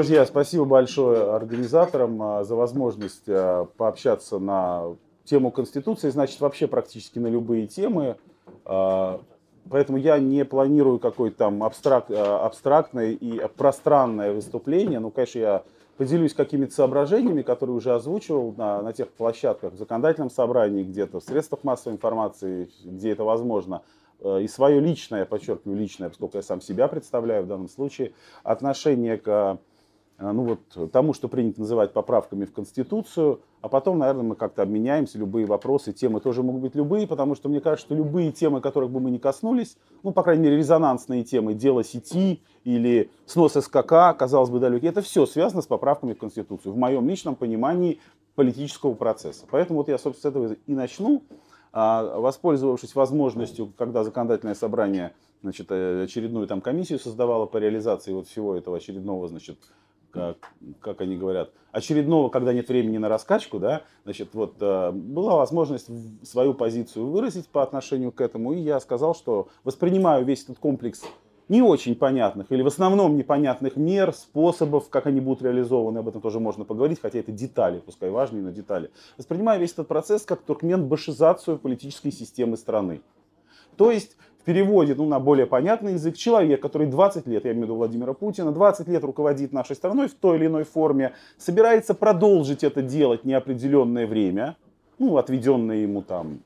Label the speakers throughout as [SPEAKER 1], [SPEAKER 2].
[SPEAKER 1] Друзья, спасибо большое организаторам а, за возможность а, пообщаться на тему Конституции, значит, вообще практически на любые темы. А, поэтому я не планирую какое-то там абстрак, абстрактное и пространное выступление. Ну, конечно, я поделюсь какими-то соображениями, которые уже озвучивал на, на тех площадках, в законодательном собрании где-то, в средствах массовой информации, где это возможно. И свое личное, подчеркиваю, личное, поскольку я сам себя представляю в данном случае, отношение к Э, ну вот тому, что принято называть поправками в Конституцию, а потом, наверное, мы как-то обменяемся, любые вопросы, темы тоже могут быть любые, потому что мне кажется, что любые темы, которых бы мы не коснулись, ну, по крайней мере, резонансные темы, дело сети или снос СКК, казалось бы, далекие, это все связано с поправками в Конституцию, в моем личном понимании политического процесса. Поэтому вот я, собственно, с этого и начну, а, воспользовавшись возможностью, когда законодательное собрание значит, э, очередную там комиссию создавало по реализации вот всего этого очередного, значит, как, как они говорят, очередного, когда нет времени на раскачку, да, значит, вот э, была возможность свою позицию выразить по отношению к этому, и я сказал, что воспринимаю весь этот комплекс не очень понятных или в основном непонятных мер, способов, как они будут реализованы, об этом тоже можно поговорить, хотя это детали, пускай важные, но детали. Воспринимаю весь этот процесс как туркмен-башизацию политической системы страны. То есть в переводе ну, на более понятный язык, человек, который 20 лет, я имею в виду Владимира Путина, 20 лет руководит нашей страной в той или иной форме, собирается продолжить это делать неопределенное время, ну, отведенное ему там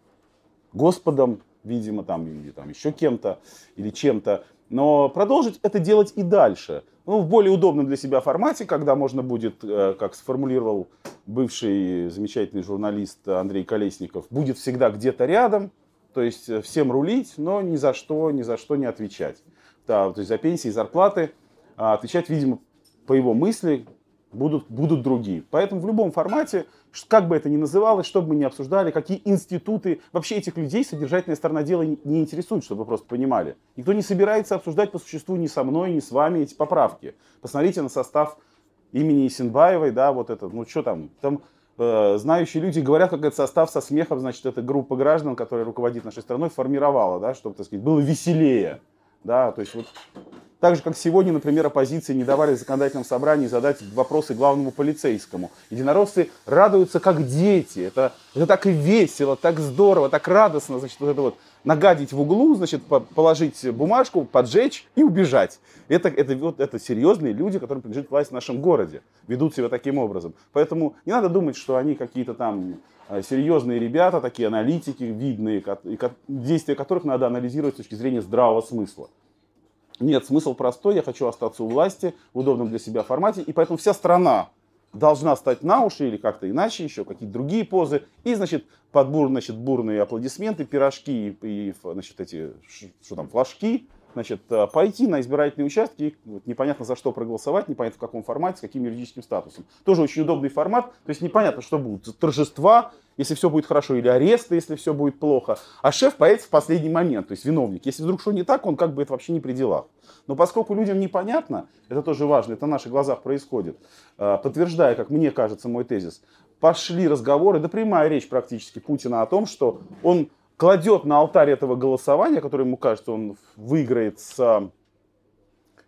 [SPEAKER 1] Господом, видимо, там, или там еще кем-то, или чем-то, но продолжить это делать и дальше. Ну, в более удобном для себя формате, когда можно будет, э, как сформулировал бывший замечательный журналист Андрей Колесников, будет всегда где-то рядом, то есть э, всем рулить, но ни за что, ни за что не отвечать. Да, то есть за пенсии зарплаты а отвечать, видимо, по его мысли будут, будут другие. Поэтому в любом формате, как бы это ни называлось, что бы мы ни обсуждали, какие институты, вообще этих людей содержательная сторона дела не интересует, чтобы вы просто понимали. Никто не собирается обсуждать по существу ни со мной, ни с вами эти поправки. Посмотрите на состав имени Исенбаевой, да, вот это, ну что там, там знающие люди говорят, как этот состав со смехом, значит, эта группа граждан, которая руководит нашей страной, формировала, да, чтобы, так сказать, было веселее. Да, то есть вот так же, как сегодня, например, оппозиции не давали в законодательном собрании задать вопросы главному полицейскому. Единороссы радуются, как дети. Это, это так и весело, так здорово, так радостно. Значит, вот это вот нагадить в углу, значит, положить бумажку, поджечь и убежать. Это, это, вот, это серьезные люди, которым принадлежит власть в нашем городе, ведут себя таким образом. Поэтому не надо думать, что они какие-то там э, серьезные ребята, такие аналитики, видные, действия которых надо анализировать с точки зрения здравого смысла. Нет, смысл простой, я хочу остаться у власти в удобном для себя формате, и поэтому вся страна должна стать на уши или как-то иначе, еще какие-то другие позы. И, значит, под бур, значит, бурные аплодисменты, пирожки и, и значит, эти, что там, флажки, значит, э, пойти на избирательные участки, вот, непонятно за что проголосовать, непонятно в каком формате, с каким юридическим статусом. Тоже очень удобный формат, то есть непонятно, что будут торжества, если все будет хорошо, или аресты, если все будет плохо. А шеф появится в последний момент, то есть виновник. Если вдруг что не так, он как бы это вообще не при делах. Но поскольку людям непонятно, это тоже важно, это на наших глазах происходит, э, подтверждая, как мне кажется, мой тезис, пошли разговоры, да прямая речь практически Путина о том, что он кладет на алтарь этого голосования, которое ему кажется, он выиграет с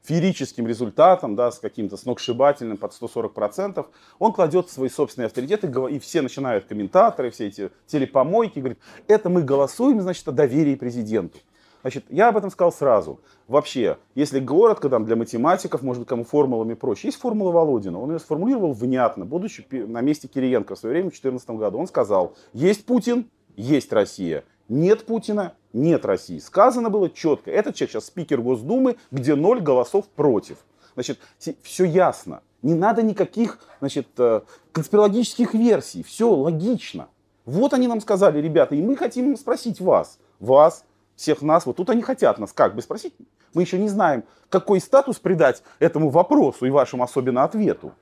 [SPEAKER 1] феерическим результатом, да, с каким-то сногсшибательным под 140%, он кладет свои собственные авторитеты, и все начинают комментаторы, все эти телепомойки, говорят, это мы голосуем, значит, о доверии президенту. Значит, я об этом сказал сразу. Вообще, если коротко, там, для математиков, может быть, кому формулами проще, есть формула Володина. Он ее сформулировал внятно, будучи на месте Кириенко в свое время, в 2014 году. Он сказал, есть Путин, есть Россия. Нет Путина, нет России. Сказано было четко. Этот человек сейчас спикер Госдумы, где ноль голосов против. Значит, все ясно. Не надо никаких значит, э, конспирологических версий. Все логично. Вот они нам сказали, ребята, и мы хотим спросить вас, вас, всех нас. Вот тут они хотят нас как бы спросить. Мы еще не знаем, какой статус придать этому вопросу и вашему особенно ответу.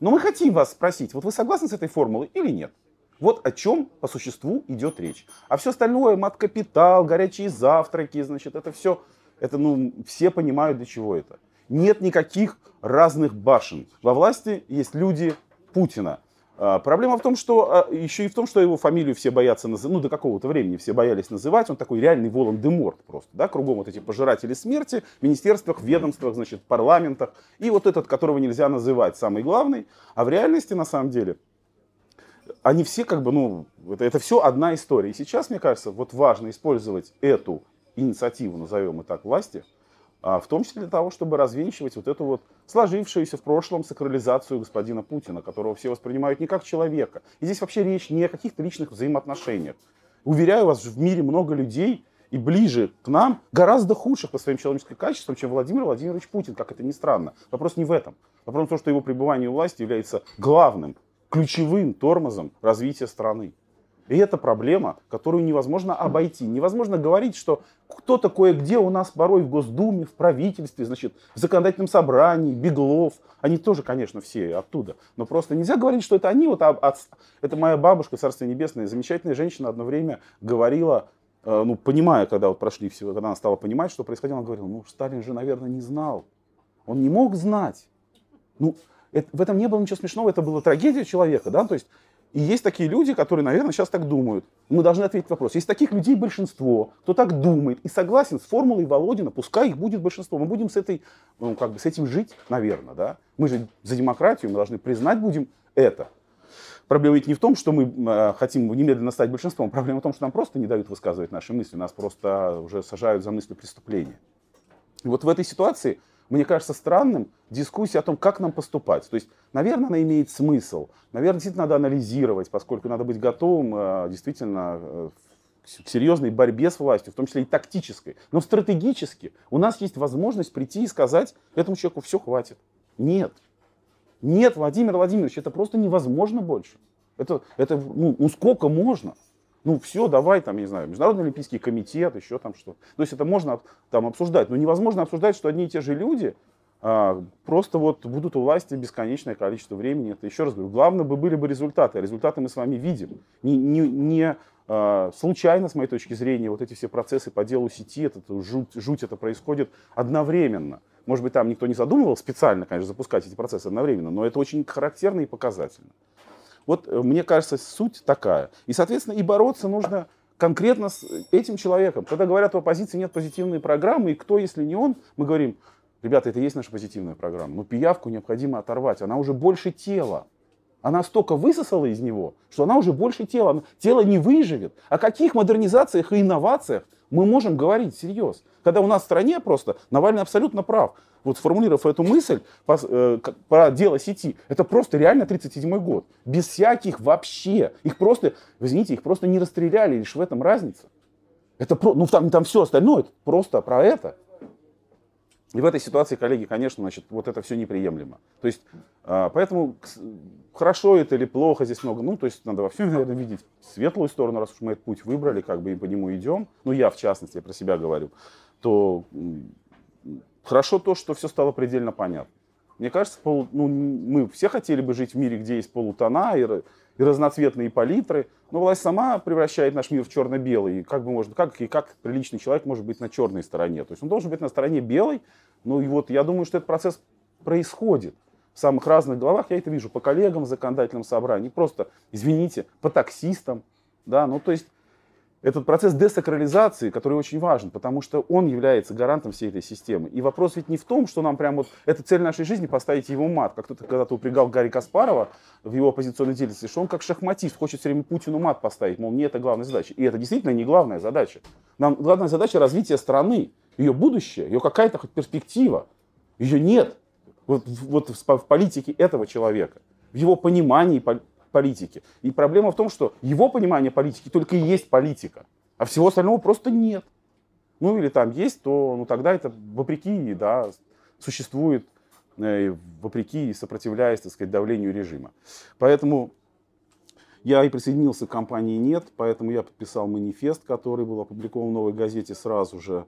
[SPEAKER 1] Но мы хотим вас спросить, вот вы согласны с этой формулой или нет? Вот о чем по существу идет речь. А все остальное, мат-капитал, горячие завтраки, значит, это все, это, ну, все понимают, для чего это. Нет никаких разных башен. Во власти есть люди Путина. А, проблема в том, что а, еще и в том, что его фамилию все боятся называть, ну до какого-то времени все боялись называть, он такой реальный Волан-де-Морт просто, да, кругом вот эти пожиратели смерти, в министерствах, ведомствах, значит, парламентах, и вот этот, которого нельзя называть, самый главный, а в реальности на самом деле они все как бы, ну, это, это все одна история. И сейчас, мне кажется, вот важно использовать эту инициативу, назовем и так, власти, а, в том числе для того, чтобы развенчивать вот эту вот сложившуюся в прошлом сакрализацию господина Путина, которого все воспринимают не как человека. И здесь вообще речь не о каких-то личных взаимоотношениях. Уверяю вас, в мире много людей и ближе к нам, гораздо худших по своим человеческим качествам, чем Владимир Владимирович Путин, как это ни странно. Вопрос не в этом. Вопрос в том, что его пребывание у власти является главным, ключевым тормозом развития страны. И это проблема, которую невозможно обойти. Невозможно говорить, что кто-то кое-где у нас порой в Госдуме, в правительстве, значит, в законодательном собрании, Беглов, они тоже, конечно, все оттуда. Но просто нельзя говорить, что это они. Вот, а, а, это моя бабушка, Царство Небесное, замечательная женщина, одно время говорила, э, ну, понимая, когда вот прошли все, когда она стала понимать, что происходило, она говорила, ну, Сталин же, наверное, не знал. Он не мог знать. Ну, это, в этом не было ничего смешного, это была трагедия человека, да, то есть и есть такие люди, которые, наверное, сейчас так думают. Мы должны ответить вопрос. Есть таких людей большинство, кто так думает и согласен с формулой Володина, пускай их будет большинство. Мы будем с, этой, ну, как бы с этим жить, наверное. Да? Мы же за демократию, мы должны признать будем это. Проблема ведь не в том, что мы э, хотим немедленно стать большинством. Проблема в том, что нам просто не дают высказывать наши мысли. Нас просто уже сажают за мысли преступления. И вот в этой ситуации мне кажется странным дискуссия о том, как нам поступать. То есть, наверное, она имеет смысл. Наверное, действительно надо анализировать, поскольку надо быть готовым э, действительно э, к серьезной борьбе с властью, в том числе и тактической. Но стратегически у нас есть возможность прийти и сказать этому человеку, все, хватит. Нет. Нет, Владимир Владимирович, это просто невозможно больше. Это, это ну, ну сколько можно? Ну все, давай там, я не знаю, Международный Олимпийский комитет, еще там что. То есть это можно там обсуждать, но невозможно обсуждать, что одни и те же люди а, просто вот будут у власти бесконечное количество времени. Это еще раз говорю, главное бы были бы результаты. А результаты мы с вами видим. Не, не, не а, случайно, с моей точки зрения, вот эти все процессы по делу сети, это, это жуть, жуть это происходит одновременно. Может быть, там никто не задумывал специально, конечно, запускать эти процессы одновременно, но это очень характерно и показательно. Вот э, мне кажется, суть такая. И, соответственно, и бороться нужно конкретно с этим человеком. Когда говорят, у оппозиции нет позитивной программы, и кто, если не он, мы говорим, ребята, это есть наша позитивная программа. Но пиявку необходимо оторвать, она уже больше тела. Она столько высосала из него, что она уже больше тела. Тело не выживет. О каких модернизациях и инновациях мы можем говорить всерьез? Когда у нас в стране просто Навальный абсолютно прав. Вот сформулировав эту мысль по, э, про дело сети, это просто реально 37 год. Без всяких вообще. Их просто, извините, их просто не расстреляли, лишь в этом разница. Это про, ну там, там все остальное, это просто про это. И в этой ситуации, коллеги, конечно, значит, вот это все неприемлемо. То есть, а, поэтому хорошо это или плохо здесь много, ну, то есть надо во всем, наверное, видеть светлую сторону, раз уж мы этот путь выбрали, как бы и по нему идем, ну, я в частности, я про себя говорю, то хорошо то, что все стало предельно понятно. Мне кажется, пол, ну, мы все хотели бы жить в мире, где есть полутона и, и разноцветные палитры, но власть сама превращает наш мир в черно-белый. И как бы можно, как, и как приличный человек может быть на черной стороне? То есть он должен быть на стороне белой. Ну и вот я думаю, что этот процесс происходит в самых разных головах. Я это вижу по коллегам в законодательном собрании, просто, извините, по таксистам. Да, ну то есть этот процесс десакрализации, который очень важен, потому что он является гарантом всей этой системы. И вопрос ведь не в том, что нам прям вот эта цель нашей жизни поставить его мат, как кто-то когда-то упрягал Гарри Каспарова в его оппозиционной деятельности, что он как шахматист хочет все время Путину мат поставить, мол, не это главная задача. И это действительно не главная задача. Нам главная задача развития страны, ее будущее, ее какая-то хоть перспектива. Ее нет вот, вот в политике этого человека, в его понимании политики. И проблема в том, что его понимание политики только и есть политика, а всего остального просто нет. Ну или там есть, то ну, тогда это вопреки, да, существует э, вопреки и сопротивляясь, так сказать, давлению режима. Поэтому я и присоединился к компании «Нет», поэтому я подписал манифест, который был опубликован в «Новой газете» сразу же.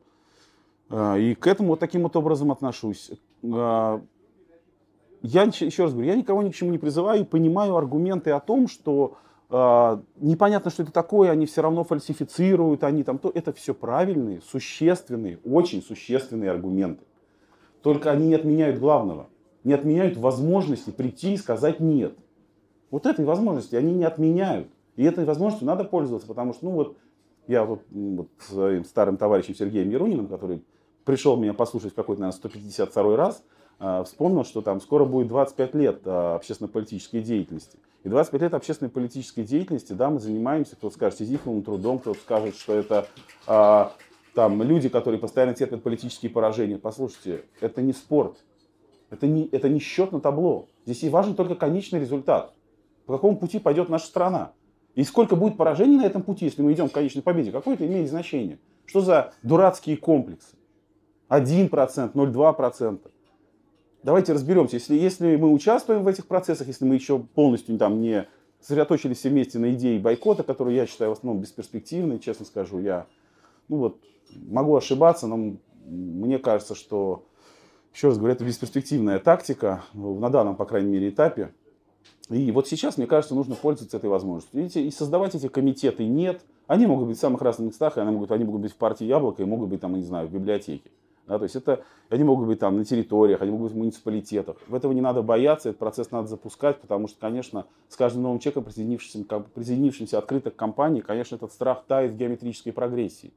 [SPEAKER 1] Э, и к этому вот таким вот образом отношусь. Я еще раз говорю, я никого ни к чему не призываю и понимаю аргументы о том, что э, непонятно, что это такое, они все равно фальсифицируют, они там то. Это все правильные, существенные, очень существенные аргументы. Только они не отменяют главного, не отменяют возможности прийти и сказать нет. Вот этой возможности они не отменяют. И этой возможностью надо пользоваться, потому что, ну вот, я вот, вот своим старым товарищем Сергеем Еруниным, который пришел меня послушать в какой-то, наверное, 152 раз, вспомнил, что там скоро будет 25 лет а, общественно-политической деятельности. И 25 лет общественной политической деятельности, да, мы занимаемся, кто-то скажет, сизифовым трудом, кто-то скажет, что это а, там люди, которые постоянно терпят политические поражения. Послушайте, это не спорт, это не, это не счет на табло. Здесь и важен только конечный результат. По какому пути пойдет наша страна. И сколько будет поражений на этом пути, если мы идем к конечной победе, какое это имеет значение? Что за дурацкие комплексы? 1%, 0,2%. Давайте разберемся. Если, если мы участвуем в этих процессах, если мы еще полностью там не сосредоточились вместе на идее бойкота, которую я считаю в основном бесперспективной, честно скажу, я ну вот, могу ошибаться, но мне кажется, что, еще раз говорю, это бесперспективная тактика на данном, по крайней мере, этапе. И вот сейчас, мне кажется, нужно пользоваться этой возможностью. Видите, и создавать эти комитеты нет. Они могут быть в самых разных местах, и они могут, они могут быть в партии Яблоко, и могут быть там, не знаю, в библиотеке. Да, то есть это, они могут быть там на территориях, они могут быть в муниципалитетах. В этого не надо бояться, этот процесс надо запускать, потому что, конечно, с каждым новым человеком, присоединившимся, присоединившимся открыто к компании, конечно, этот страх тает в геометрической прогрессии.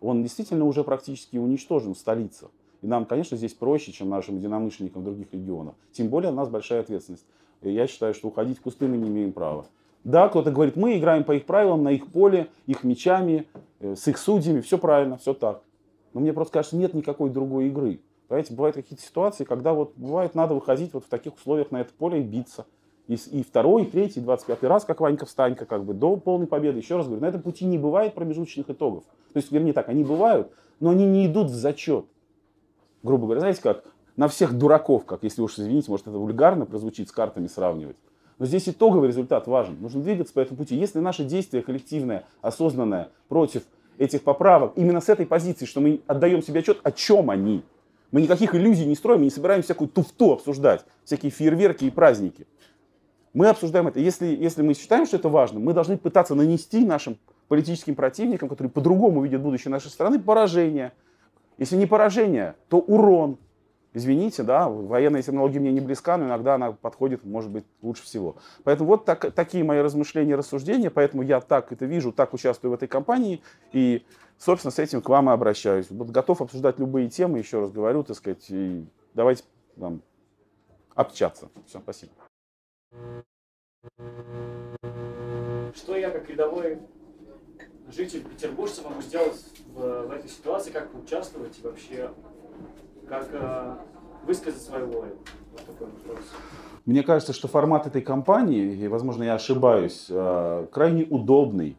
[SPEAKER 1] Он действительно уже практически уничтожен в столицах. И нам, конечно, здесь проще, чем нашим единомышленникам в других регионах. Тем более у нас большая ответственность. Я считаю, что уходить в кусты мы не имеем права. Да, кто-то говорит, мы играем по их правилам, на их поле, их мечами, э, с их судьями, все правильно, все так. Но мне просто кажется, нет никакой другой игры. Понимаете, бывают какие-то ситуации, когда вот бывает надо выходить вот в таких условиях на это поле и биться. И, и второй, и третий, и двадцать пятый раз, как Ванька встанька, как бы до полной победы. Еще раз говорю, на этом пути не бывает промежуточных итогов. То есть, вернее так, они бывают, но они не идут в зачет. Грубо говоря, знаете как, на всех дураков, как если уж извините, может это вульгарно прозвучит с картами сравнивать. Но здесь итоговый результат важен. Нужно двигаться по этому пути. Если наше действие коллективное, осознанное против этих поправок именно с этой позиции, что мы отдаем себе отчет, о чем они. Мы никаких иллюзий не строим, мы не собираемся всякую туфту обсуждать, всякие фейерверки и праздники. Мы обсуждаем это. Если, если мы считаем, что это важно, мы должны пытаться нанести нашим политическим противникам, которые по-другому видят будущее нашей страны, поражение. Если не поражение, то урон, Извините, да, военная терминология мне не близка, но иногда она подходит, может быть, лучше всего. Поэтому вот так, такие мои размышления, рассуждения, поэтому я так это вижу, так участвую в этой кампании, и, собственно, с этим к вам и обращаюсь. Вот готов обсуждать любые темы, еще раз говорю, так сказать, и давайте там, общаться. Все, спасибо.
[SPEAKER 2] Что я, как рядовой житель петербуржца, могу сделать в, в этой ситуации, как участвовать и вообще как э, высказать свою волю? Вот такой вопрос.
[SPEAKER 1] Мне кажется, что формат этой кампании, и, возможно, я ошибаюсь, э, крайне удобный.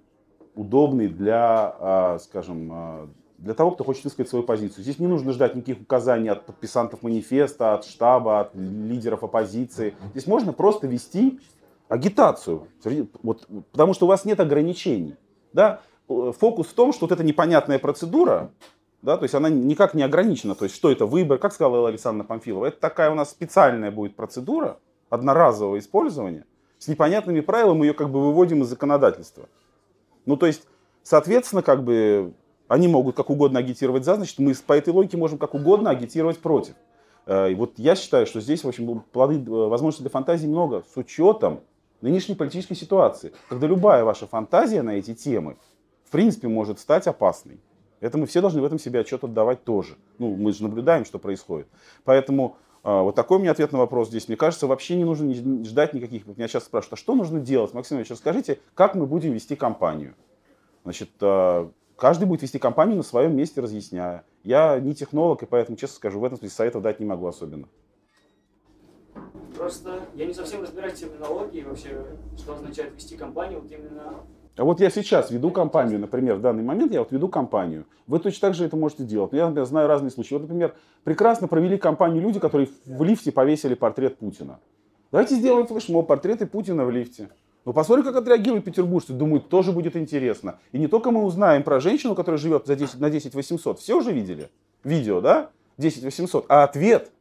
[SPEAKER 1] Удобный для, э, скажем, э, для того, кто хочет высказать свою позицию. Здесь не нужно ждать никаких указаний от подписантов манифеста, от штаба, от лидеров оппозиции. Здесь можно просто вести агитацию, вот, потому что у вас нет ограничений. Да? Фокус в том, что вот эта непонятная процедура, да, то есть она никак не ограничена. То есть что это выбор, как сказала Элла Александровна Памфилова, это такая у нас специальная будет процедура одноразового использования. С непонятными правилами мы ее как бы выводим из законодательства. Ну то есть, соответственно, как бы они могут как угодно агитировать за, значит, мы по этой логике можем как угодно агитировать против. Э, и вот я считаю, что здесь, в общем, плоды, э, возможностей для фантазии много, с учетом нынешней политической ситуации, когда любая ваша фантазия на эти темы, в принципе, может стать опасной. Это мы все должны в этом себе отчет отдавать тоже. Ну, мы же наблюдаем, что происходит. Поэтому а, вот такой у меня ответ на вопрос здесь. Мне кажется, вообще не нужно ждать никаких... Меня сейчас спрашивают, а что нужно делать? Максим Ильич, расскажите, как мы будем вести кампанию? Значит, а, каждый будет вести кампанию на своем месте, разъясняя. Я не технолог, и поэтому, честно скажу, в этом смысле советов дать не могу особенно.
[SPEAKER 2] Просто я не совсем разбираюсь в терминологии вообще, что означает вести кампанию. Вот именно
[SPEAKER 1] а вот я сейчас веду компанию, например, в данный момент я вот веду компанию. Вы точно так же это можете делать. Я, например, знаю разные случаи. Вот, например, прекрасно провели кампанию люди, которые в лифте повесили портрет Путина. Давайте сделаем флешмоб, портреты Путина в лифте. Ну, посмотрим, как отреагируют петербуржцы. Думаю, тоже будет интересно. И не только мы узнаем про женщину, которая живет за 10, на 10 800. Все уже видели? Видео, да? 10 800. А ответ?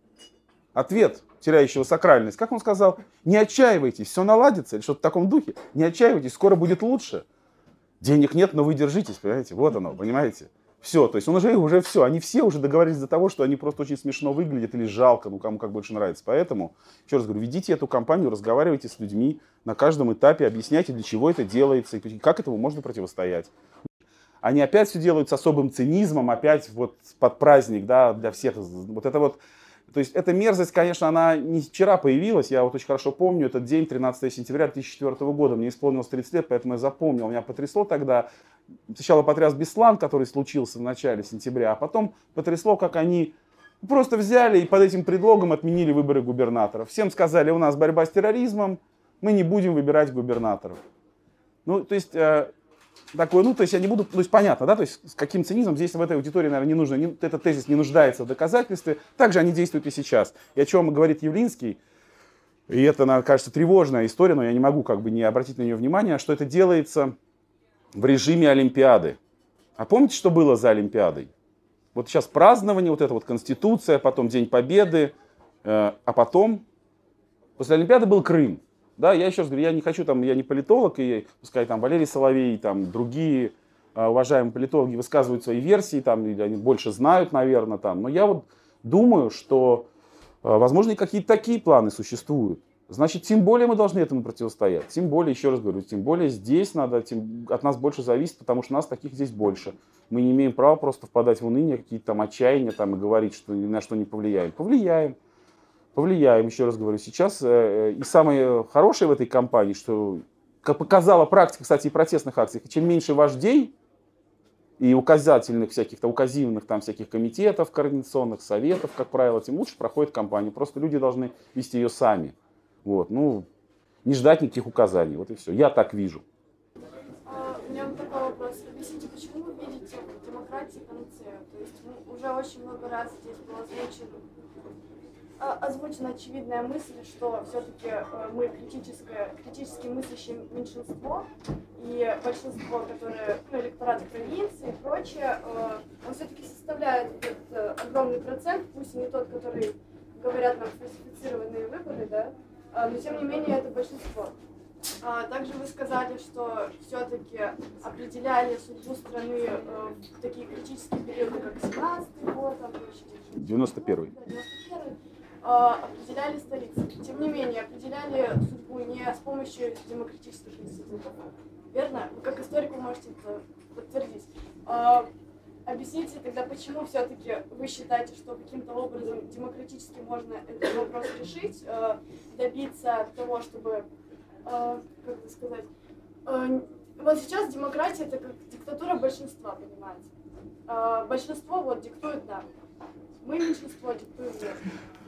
[SPEAKER 1] Ответ теряющего сакральность. Как он сказал, не отчаивайтесь, все наладится, или что-то в таком духе. Не отчаивайтесь, скоро будет лучше. Денег нет, но вы держитесь, понимаете? Вот оно, понимаете? Все, то есть он уже, уже все, они все уже договорились до того, что они просто очень смешно выглядят или жалко, ну кому как больше нравится. Поэтому, еще раз говорю, ведите эту компанию, разговаривайте с людьми на каждом этапе, объясняйте, для чего это делается и как этому можно противостоять. Они опять все делают с особым цинизмом, опять вот под праздник, да, для всех. Вот это вот, то есть эта мерзость, конечно, она не вчера появилась, я вот очень хорошо помню этот день, 13 сентября 2004 года, мне исполнилось 30 лет, поэтому я запомнил, меня потрясло тогда, сначала потряс Беслан, который случился в начале сентября, а потом потрясло, как они просто взяли и под этим предлогом отменили выборы губернаторов. Всем сказали, у нас борьба с терроризмом, мы не будем выбирать губернаторов. Ну, то есть, такое, ну, то есть я не буду, то есть понятно, да, то есть с каким цинизмом здесь в этой аудитории, наверное, не нужно, не, этот тезис не нуждается в доказательстве, также они действуют и сейчас. И о чем говорит Явлинский, и это, наверное, кажется, тревожная история, но я не могу как бы не обратить на нее внимание, что это делается в режиме Олимпиады. А помните, что было за Олимпиадой? Вот сейчас празднование, вот эта вот Конституция, потом День Победы, э, а потом, после Олимпиады был Крым. Да, я еще раз говорю, я не хочу, там, я не политолог, и пускай там Валерий Соловей, там другие э, уважаемые политологи высказывают свои версии, там, или они больше знают, наверное, там. Но я вот думаю, что, э, возможно, и какие-то такие планы существуют. Значит, тем более мы должны этому противостоять. Тем более, еще раз говорю, тем более здесь надо, тем, от нас больше зависит, потому что нас таких здесь больше. Мы не имеем права просто впадать в уныние, какие-то там отчаяния там, и говорить, что ни на что не повлияем. Повлияем. Повлияем, еще раз говорю. Сейчас э, э, и самое хорошее в этой кампании, что, как показала практика, кстати, и протестных акций, чем меньше вождей и указательных всяких, то указивных там всяких комитетов, координационных советов, как правило, тем лучше проходит кампания. Просто люди должны вести ее сами. Вот, ну, не ждать никаких указаний. Вот и все. Я так вижу.
[SPEAKER 3] А, у меня такой вопрос. Объясните, почему вы видите в демократии панацею? То есть ну, уже очень много раз здесь было озвучено, озвучена очевидная мысль, что все-таки э, мы критическое, критически мыслящее меньшинство, и большинство, которое, ну, электорат провинции и прочее, э, он все-таки составляет этот э, огромный процент, пусть и не тот, который говорят нам фальсифицированные выборы, да, а, но тем не менее это большинство. А, также вы сказали, что все-таки определяли судьбу страны э, в такие критические периоды, как 17 год, там,
[SPEAKER 1] 91
[SPEAKER 3] 91 а, определяли столицы. Тем не менее, определяли судьбу не с помощью демократических институтов. Верно? Вы как историк вы можете это подтвердить. Объясните тогда, почему все-таки вы считаете, что каким-то образом демократически можно этот вопрос решить, э, добиться того, чтобы, как это сказать, вот сейчас демократия это как диктатура большинства, понимаете? Большинство вот диктует нам, мы меньшинство диктуем нет.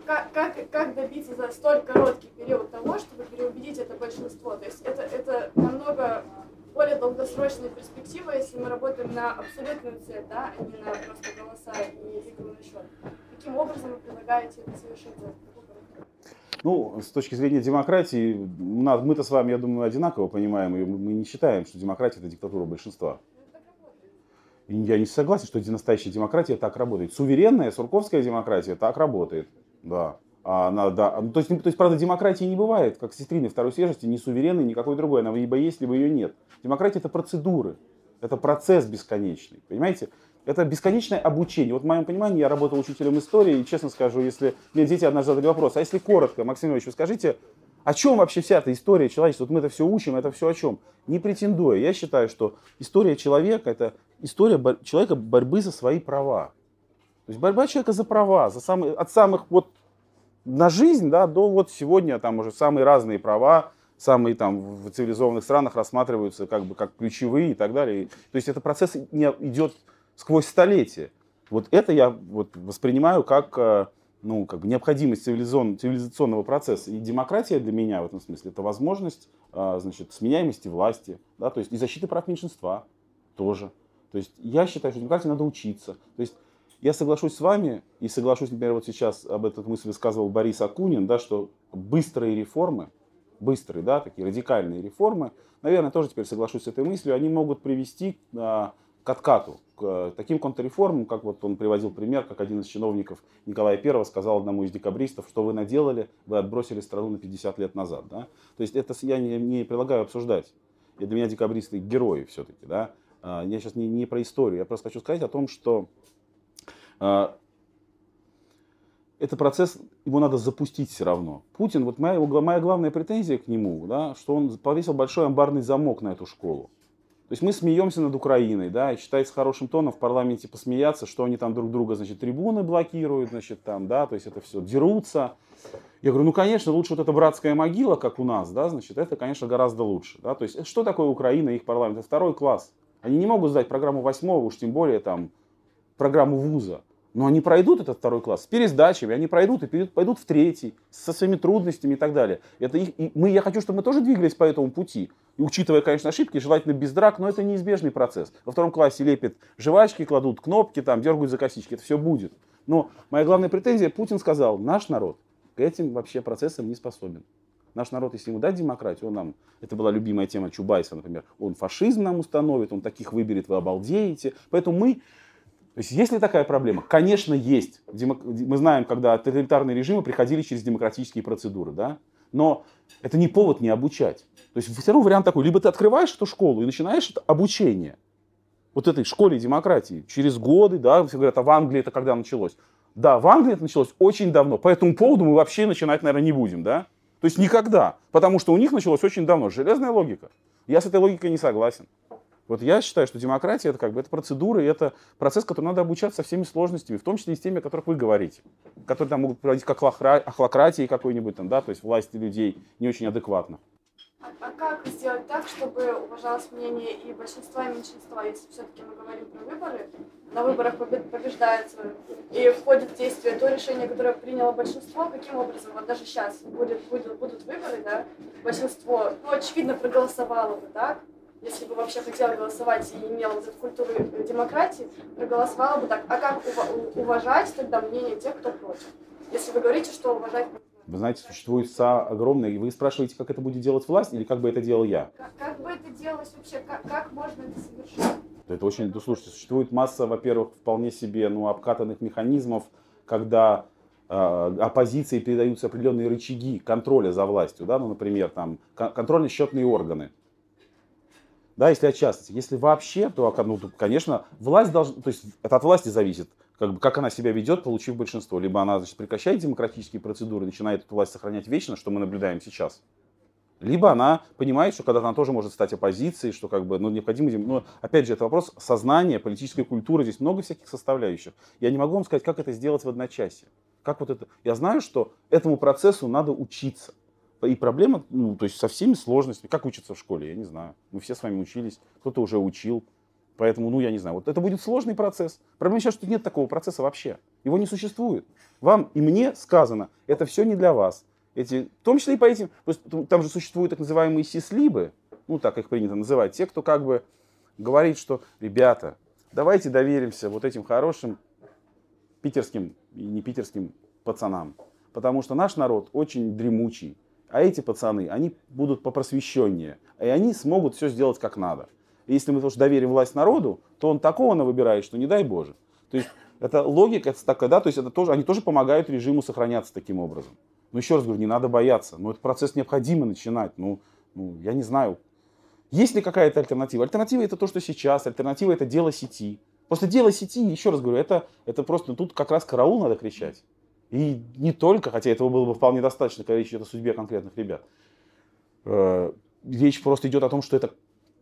[SPEAKER 3] Как, как, как добиться за столь короткий период того, чтобы переубедить это большинство? То есть это, это намного более долгосрочная перспектива, если мы работаем на абсолютную цель, да, а не на просто голоса и игру на счет. Каким образом вы предлагаете это совершить?
[SPEAKER 1] Ну, с точки зрения демократии, мы-то с вами, я думаю, одинаково понимаем, и мы не считаем, что демократия – это диктатура большинства. Я не согласен, что настоящая демократия так работает. Суверенная, сурковская демократия так работает, да. А она, да, ну, то, есть, то есть, правда, демократии не бывает, как сестрины второй свежести, ни суверенной, никакой другой. Она либо есть, либо ее нет. Демократия это процедуры, это процесс бесконечный, понимаете? Это бесконечное обучение. Вот в моем понимании, я работал учителем истории, и честно скажу, если мне дети однажды задали вопрос, а если коротко, Максим Ильич, вы скажите, о чем вообще вся эта история человечества? Вот мы это все учим, это все о чем? Не претендуя. Я считаю, что история человека – это история человека борьбы за свои права. То есть борьба человека за права, за самые, от самых вот на жизнь, да, до вот сегодня там уже самые разные права, самые там в цивилизованных странах рассматриваются как бы как ключевые и так далее. То есть это процесс не идет сквозь столетия. Вот это я вот воспринимаю как, э, ну, как бы необходимость цивилизацион, цивилизационного процесса. И демократия для меня в этом смысле это возможность э, значит, сменяемости власти, да, то есть и защиты прав меньшинства тоже. То есть я считаю, что демократии надо учиться. То есть я соглашусь с вами и соглашусь, например, вот сейчас об этой мысли высказывал Борис Акунин, да, что быстрые реформы, быстрые, да, такие радикальные реформы, наверное, тоже теперь соглашусь с этой мыслью, они могут привести а, к откату, к таким контрреформам, как вот он приводил пример, как один из чиновников Николая I сказал одному из декабристов, что вы наделали, вы отбросили страну на 50 лет назад. Да? То есть это я не, не предлагаю обсуждать. И для меня декабристы герои все-таки. Да? А, я сейчас не, не про историю, я просто хочу сказать о том, что это процесс, его надо запустить все равно. Путин, вот моя, моя главная претензия к нему, да, что он повесил большой амбарный замок на эту школу. То есть мы смеемся над Украиной, да, и считается хорошим тоном в парламенте посмеяться, что они там друг друга, значит, трибуны блокируют, значит, там, да, то есть это все дерутся. Я говорю, ну, конечно, лучше вот эта братская могила, как у нас, да, значит, это, конечно, гораздо лучше, да, то есть что такое Украина и их парламент? Это второй класс. Они не могут сдать программу восьмого, уж тем более там программу вуза. Но они пройдут этот второй класс с пересдачами, они пройдут и пойдут в третий, со своими трудностями и так далее. Это их, и мы, я хочу, чтобы мы тоже двигались по этому пути. И учитывая, конечно, ошибки, желательно без драк, но это неизбежный процесс. Во втором классе лепят жвачки, кладут кнопки, там, дергают за косички, это все будет. Но моя главная претензия, Путин сказал, наш народ к этим вообще процессам не способен. Наш народ, если ему дать демократию, он нам, это была любимая тема Чубайса, например, он фашизм нам установит, он таких выберет, вы обалдеете. Поэтому мы то есть есть ли такая проблема? Конечно, есть. Мы знаем, когда тоталитарные режимы приходили через демократические процедуры, да? Но это не повод не обучать. То есть все равно вариант такой, либо ты открываешь эту школу и начинаешь это обучение. Вот этой школе демократии. Через годы, да, все говорят, а в Англии это когда началось? Да, в Англии это началось очень давно. По этому поводу мы вообще начинать, наверное, не будем, да? То есть никогда. Потому что у них началось очень давно. Железная логика. Я с этой логикой не согласен. Вот я считаю, что демократия это как бы это процедура, и это процесс, который надо обучаться со всеми сложностями, в том числе и с теми, о которых вы говорите, которые там могут проводить как охлократии какой-нибудь там, да, то есть власти людей не очень адекватно.
[SPEAKER 3] А, а как сделать так, чтобы уважалось мнение и большинства, и меньшинства, если все-таки мы говорим про выборы, на выборах побеждается и входит в действие то решение, которое приняло большинство, каким образом, вот даже сейчас будет, будет, будут выборы, да, большинство, ну, очевидно, проголосовало бы, так, если бы вообще хотела голосовать и имела вот эту культуру демократии, проголосовала бы так. А как уважать тогда мнение тех, кто против? Если вы говорите, что уважать
[SPEAKER 1] вы знаете, существует СА огромное, и вы спрашиваете, как это будет делать власть, или как бы это делал я?
[SPEAKER 3] Как, как бы это делалось вообще? Как, как можно это совершить?
[SPEAKER 1] Это очень, ну, слушайте, существует масса, во-первых, вполне себе ну, обкатанных механизмов, когда э, оппозиции передаются определенные рычаги контроля за властью, да, ну, например, там, контрольно-счетные органы, да, если от. Если вообще, то, ну, конечно, власть должна, то есть это от власти зависит, как, бы, как она себя ведет, получив большинство. Либо она значит, прекращает демократические процедуры, начинает эту власть сохранять вечно, что мы наблюдаем сейчас. Либо она понимает, что когда-то она тоже может стать оппозицией, что как бы, ну, необходимо, ну, опять же, это вопрос сознания, политической культуры, здесь много всяких составляющих. Я не могу вам сказать, как это сделать в одночасье. Как вот это? Я знаю, что этому процессу надо учиться. И проблема, ну, то есть со всеми сложностями. Как учиться в школе, я не знаю. Мы все с вами учились, кто-то уже учил. Поэтому, ну, я не знаю, вот это будет сложный процесс. Проблема сейчас, что нет такого процесса вообще. Его не существует. Вам и мне сказано, это все не для вас. Эти, в том числе и по этим, там же существуют так называемые сислибы, ну, так их принято называть, те, кто как бы говорит, что, ребята, давайте доверимся вот этим хорошим питерским и не питерским пацанам. Потому что наш народ очень дремучий, а эти пацаны, они будут попросвещеннее. И они смогут все сделать как надо. И если мы тоже доверим власть народу, то он такого на выбирает, что не дай Боже. То есть это логика, это такая, да, то есть это тоже, они тоже помогают режиму сохраняться таким образом. Но еще раз говорю, не надо бояться. Но этот процесс необходимо начинать. Ну, ну я не знаю. Есть ли какая-то альтернатива? Альтернатива это то, что сейчас. Альтернатива это дело сети. Просто дело сети, еще раз говорю, это, это просто, ну, тут как раз караул надо кричать. И не только, хотя этого было бы вполне достаточно, когда речь идет о судьбе конкретных ребят. Э, речь просто идет о том, что это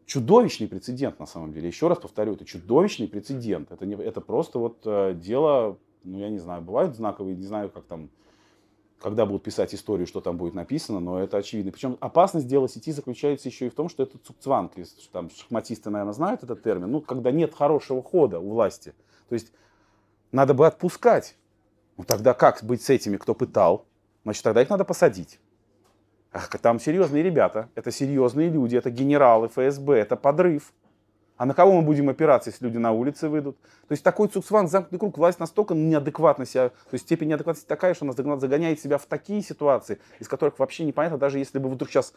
[SPEAKER 1] чудовищный прецедент на самом деле. Еще раз повторю, это чудовищный прецедент. Это, не, это просто вот э, дело, ну я не знаю, бывают знаковые, не знаю, как там, когда будут писать историю, что там будет написано, но это очевидно. Причем опасность дела сети заключается еще и в том, что это цукцванг, там шахматисты, наверное, знают этот термин, ну, когда нет хорошего хода у власти. То есть надо бы отпускать ну тогда как быть с этими, кто пытал? Значит, тогда их надо посадить. Там серьезные ребята, это серьезные люди, это генералы ФСБ, это подрыв. А на кого мы будем опираться, если люди на улице выйдут? То есть такой цуксван, замкнутый круг, власть настолько неадекватно себя, то есть степень неадекватности такая, что она загоняет себя в такие ситуации, из которых вообще непонятно, даже если бы вдруг сейчас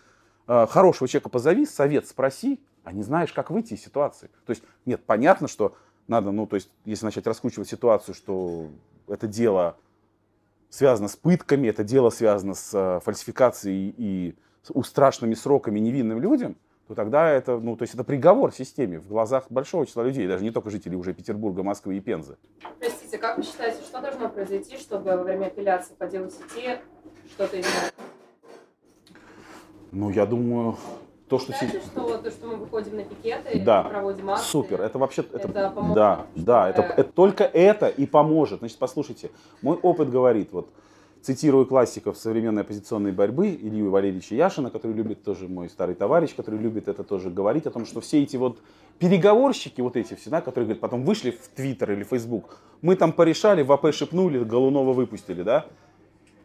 [SPEAKER 1] э, хорошего человека позови, совет спроси, а не знаешь, как выйти из ситуации. То есть, нет, понятно, что надо, ну, то есть, если начать раскручивать ситуацию, что это дело связано с пытками, это дело связано с э, фальсификацией и с страшными сроками невинным людям, то тогда это, ну, то есть это приговор системе в глазах большого числа людей, даже не только жителей уже Петербурга, Москвы и Пензы.
[SPEAKER 4] Простите, как вы считаете, что должно произойти, чтобы во время апелляции по делу сети что-то изменилось?
[SPEAKER 1] Ну, я думаю, то, что...
[SPEAKER 4] Считаете, что то, что мы выходим на пикеты,
[SPEAKER 1] да.
[SPEAKER 4] проводим акции,
[SPEAKER 1] Супер, это вообще... Это,
[SPEAKER 4] это поможет?
[SPEAKER 1] Да, да, это, это, только это и поможет. Значит, послушайте, мой опыт говорит, вот, цитирую классиков современной оппозиционной борьбы Илью Валерьевича Яшина, который любит тоже мой старый товарищ, который любит это тоже говорить, о том, что все эти вот переговорщики, вот эти все, да, которые говорят, потом вышли в Твиттер или Фейсбук, мы там порешали, в АП шепнули, Голунова выпустили, да,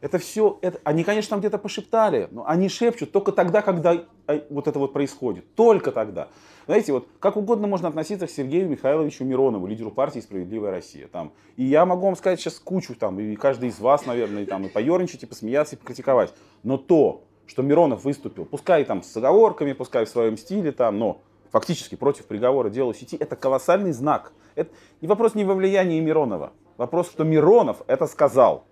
[SPEAKER 1] это все, это, они, конечно, там где-то пошептали, но они шепчут только тогда, когда э, вот это вот происходит. Только тогда. Знаете, вот как угодно можно относиться к Сергею Михайловичу Миронову, лидеру партии «Справедливая Россия». Там. И я могу вам сказать сейчас кучу, там, и каждый из вас, наверное, и, там, и поерничать, и посмеяться, и покритиковать. Но то, что Миронов выступил, пускай там с оговорками, пускай в своем стиле, там, но фактически против приговора делу сети, это колоссальный знак. Это не вопрос не во влиянии Миронова. Вопрос, что Миронов это сказал.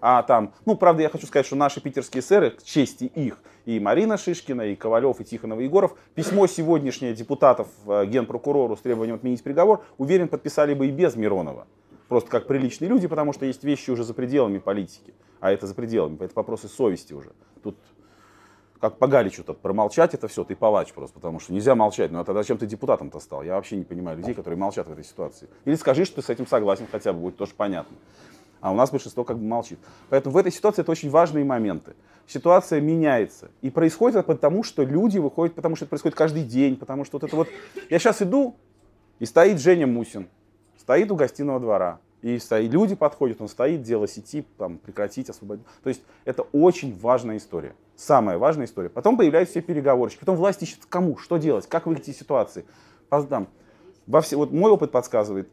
[SPEAKER 1] А там, ну, правда, я хочу сказать, что наши питерские сэры, к чести их, и Марина Шишкина, и Ковалев, и Тихонов, и Егоров, письмо сегодняшнее депутатов э, генпрокурору с требованием отменить приговор, уверен, подписали бы и без Миронова. Просто как приличные люди, потому что есть вещи уже за пределами политики. А это за пределами, это вопросы совести уже. Тут как по Галичу тут промолчать это все, ты палач просто, потому что нельзя молчать. Ну а тогда зачем ты депутатом-то стал? Я вообще не понимаю людей, которые молчат в этой ситуации. Или скажи, что ты с этим согласен хотя бы, будет тоже понятно а у нас большинство как бы молчит. Поэтому в этой ситуации это очень важные моменты. Ситуация меняется. И происходит это потому, что люди выходят, потому что это происходит каждый день, потому что вот это вот... Я сейчас иду, и стоит Женя Мусин, стоит у гостиного двора, и стоит, люди подходят, он стоит, дело сети, там, прекратить, освободить. То есть это очень важная история. Самая важная история. Потом появляются все переговорщики. Потом власть ищет кому, что делать, как выйти из ситуации. Там, во все, вот мой опыт подсказывает,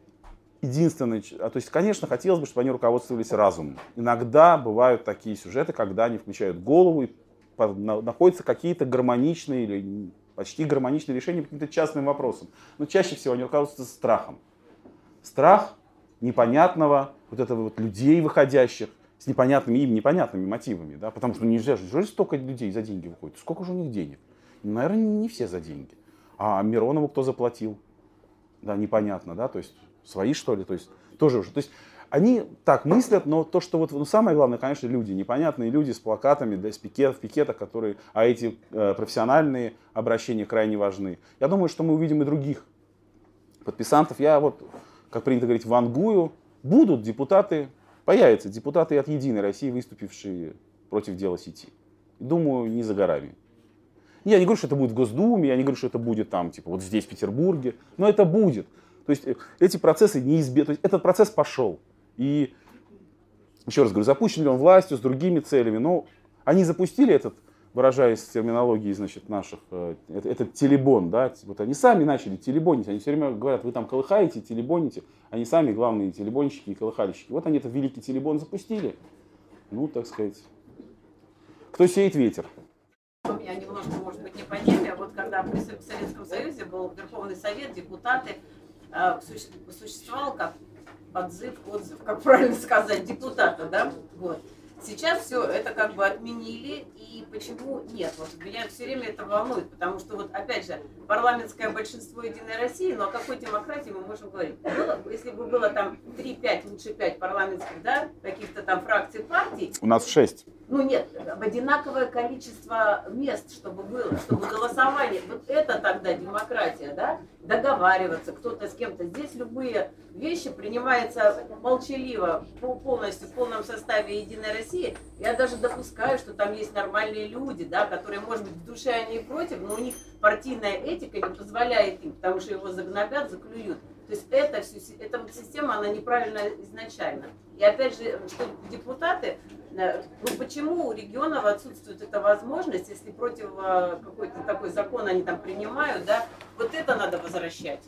[SPEAKER 1] единственное, а, то есть, конечно, хотелось бы, чтобы они руководствовались разумом. Иногда бывают такие сюжеты, когда они включают голову и находятся какие-то гармоничные или почти гармоничные решения по каким-то частным вопросам. Но чаще всего они руководствуются страхом. Страх непонятного, вот этого вот людей выходящих, с непонятными им непонятными мотивами, да, потому что нельзя же, же столько людей за деньги выходит, сколько же у них денег? Наверное, не все за деньги. А Миронову кто заплатил? Да, непонятно, да, то есть свои, что ли, то есть тоже уже. То есть они так мыслят, но то, что вот ну, самое главное, конечно, люди, непонятные люди с плакатами, да, с пикет, в пикетах, которые, а эти э, профессиональные обращения крайне важны. Я думаю, что мы увидим и других подписантов. Я вот, как принято говорить, вангую. Будут депутаты, появятся депутаты от Единой России, выступившие против дела сети. Думаю, не за горами. Я не говорю, что это будет в Госдуме, я не говорю, что это будет там, типа, вот здесь, в Петербурге, но это будет. То есть э, эти процессы неизбежны. То есть этот процесс пошел. И еще раз говорю, запущен ли он властью с другими целями, но они запустили этот, выражаясь в терминологии значит, наших, э, этот, этот телебон, да, вот они сами начали телебонить, они все время говорят, вы там колыхаете, телебоните, они сами главные телебонщики и колыхальщики. Вот они этот великий телебон запустили, ну, так сказать, кто сеет ветер.
[SPEAKER 5] Меня немножко, может быть, не по теме. Вот когда в Советском Союзе был Верховный Совет, депутаты, существовал как отзыв, отзыв, как правильно сказать, депутата, да, вот. Сейчас все это как бы отменили, и почему нет? Вот меня все время это волнует, потому что вот опять же, парламентское большинство Единой России, но о какой демократии мы можем говорить? Было, если бы было там 3-5, лучше 5 парламентских, да, каких-то там фракций партий.
[SPEAKER 1] У нас 6.
[SPEAKER 5] Ну нет, одинаковое количество мест, чтобы было, чтобы голосование. Вот это тогда демократия, да? Договариваться кто-то с кем-то. Здесь любые вещи принимаются молчаливо, полностью, в полном составе Единой России. Я даже допускаю, что там есть нормальные люди, да, которые, может быть, в душе они и против, но у них партийная этика не позволяет им, потому что его загнобят, заклюют. То есть эта вот система, она неправильно изначально. И опять же, что депутаты, ну почему у регионов отсутствует эта возможность, если против э, какой-то такой закон они там принимают, да, вот это надо возвращать.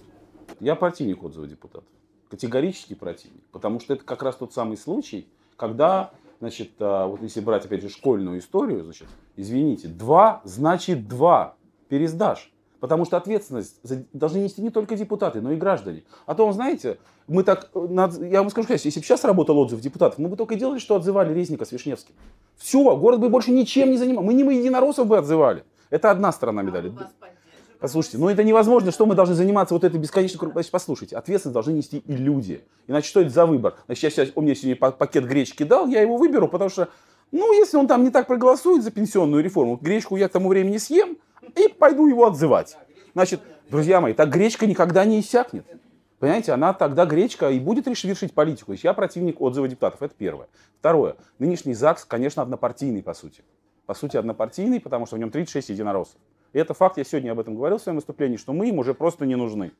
[SPEAKER 1] Я противник отзыва депутатов. Категорически противник. Потому что это как раз тот самый случай, когда, значит, э, вот если брать, опять же, школьную историю, значит, извините, два значит два, пересдашь. Потому что ответственность должны нести не только депутаты, но и граждане. А то, знаете, мы так, я вам скажу, если бы сейчас работал отзыв депутатов, мы бы только делали, что отзывали Резника с Вишневским. Все, город бы больше ничем не занимал. Мы не мы единороссов бы отзывали. Это одна сторона медали. Послушайте, ну это невозможно, что мы должны заниматься вот этой бесконечной круг- Значит, послушайте, ответственность должны нести и люди. Иначе что это за выбор? Значит, я сейчас, он мне сегодня па- пакет гречки дал, я его выберу, потому что, ну, если он там не так проголосует за пенсионную реформу, гречку я к тому времени съем и пойду его отзывать. Значит, друзья мои, так гречка никогда не иссякнет. Понимаете, она тогда гречка и будет вершить политику. Я противник отзыва депутатов, это первое. Второе, нынешний ЗАГС, конечно, однопартийный по сути. По сути, однопартийный, потому что в нем 36 единороссов. И это факт, я сегодня об этом говорил в своем выступлении, что мы им уже просто не нужны.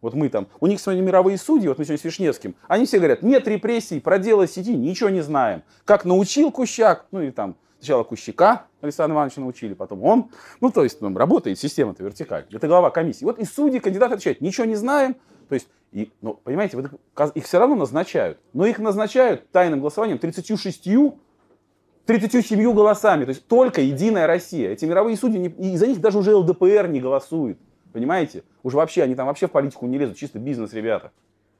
[SPEAKER 1] Вот мы там, у них сегодня мировые судьи, вот мы сегодня с Вишневским, они все говорят, нет репрессий, про дело сети ничего не знаем. Как научил Кущак, ну и там сначала Кущака Александра Ивановича научили, потом он, ну то есть там, работает система-то вертикаль, это глава комиссии. Вот и судьи, кандидаты отвечают, ничего не знаем, то есть, и, ну, понимаете, вот их все равно назначают, но их назначают тайным голосованием 36 37 голосами, то есть только Единая Россия. Эти мировые судьи, не, и за них даже уже ЛДПР не голосует. Понимаете? Уже вообще, они там вообще в политику не лезут, чисто бизнес, ребята.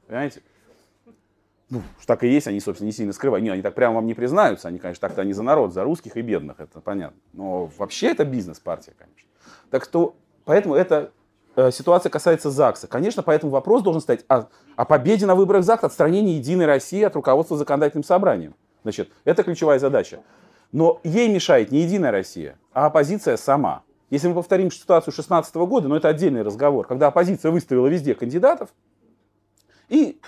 [SPEAKER 1] Понимаете? Ну, уж так и есть, они, собственно, не сильно скрывают. Не, они так прямо вам не признаются, они, конечно, так-то они за народ, за русских и бедных, это понятно. Но вообще это бизнес-партия, конечно. Так что, поэтому эта э, ситуация касается ЗАГСа. Конечно, поэтому вопрос должен стоять о, о победе на выборах ЗАГС, отстранении Единой России от руководства законодательным собранием. Значит, это ключевая задача. Но ей мешает не Единая Россия, а оппозиция сама. Если мы повторим ситуацию 2016 года, но это отдельный разговор, когда оппозиция выставила везде кандидатов и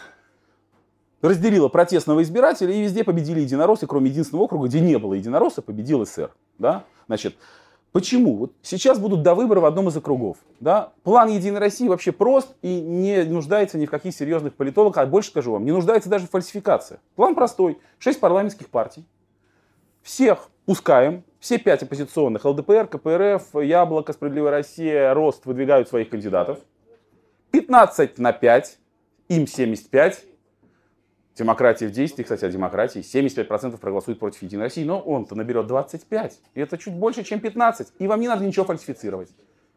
[SPEAKER 1] разделила протестного избирателя, и везде победили единороссы, кроме единственного округа, где не было единоросса, победил СР. Да? Значит, почему? Вот сейчас будут до выбора в одном из округов. Да? План Единой России вообще прост и не нуждается ни в каких серьезных политологах, а больше скажу вам, не нуждается даже в фальсификации. План простой. Шесть парламентских партий. Всех пускаем, все пять оппозиционных, ЛДПР, КПРФ, Яблоко, Справедливая Россия, Рост выдвигают своих кандидатов. 15 на 5, им 75. Демократия в действии, кстати, о демократии. 75% проголосуют против Единой России, но он-то наберет 25. И это чуть больше, чем 15. И вам не надо ничего фальсифицировать.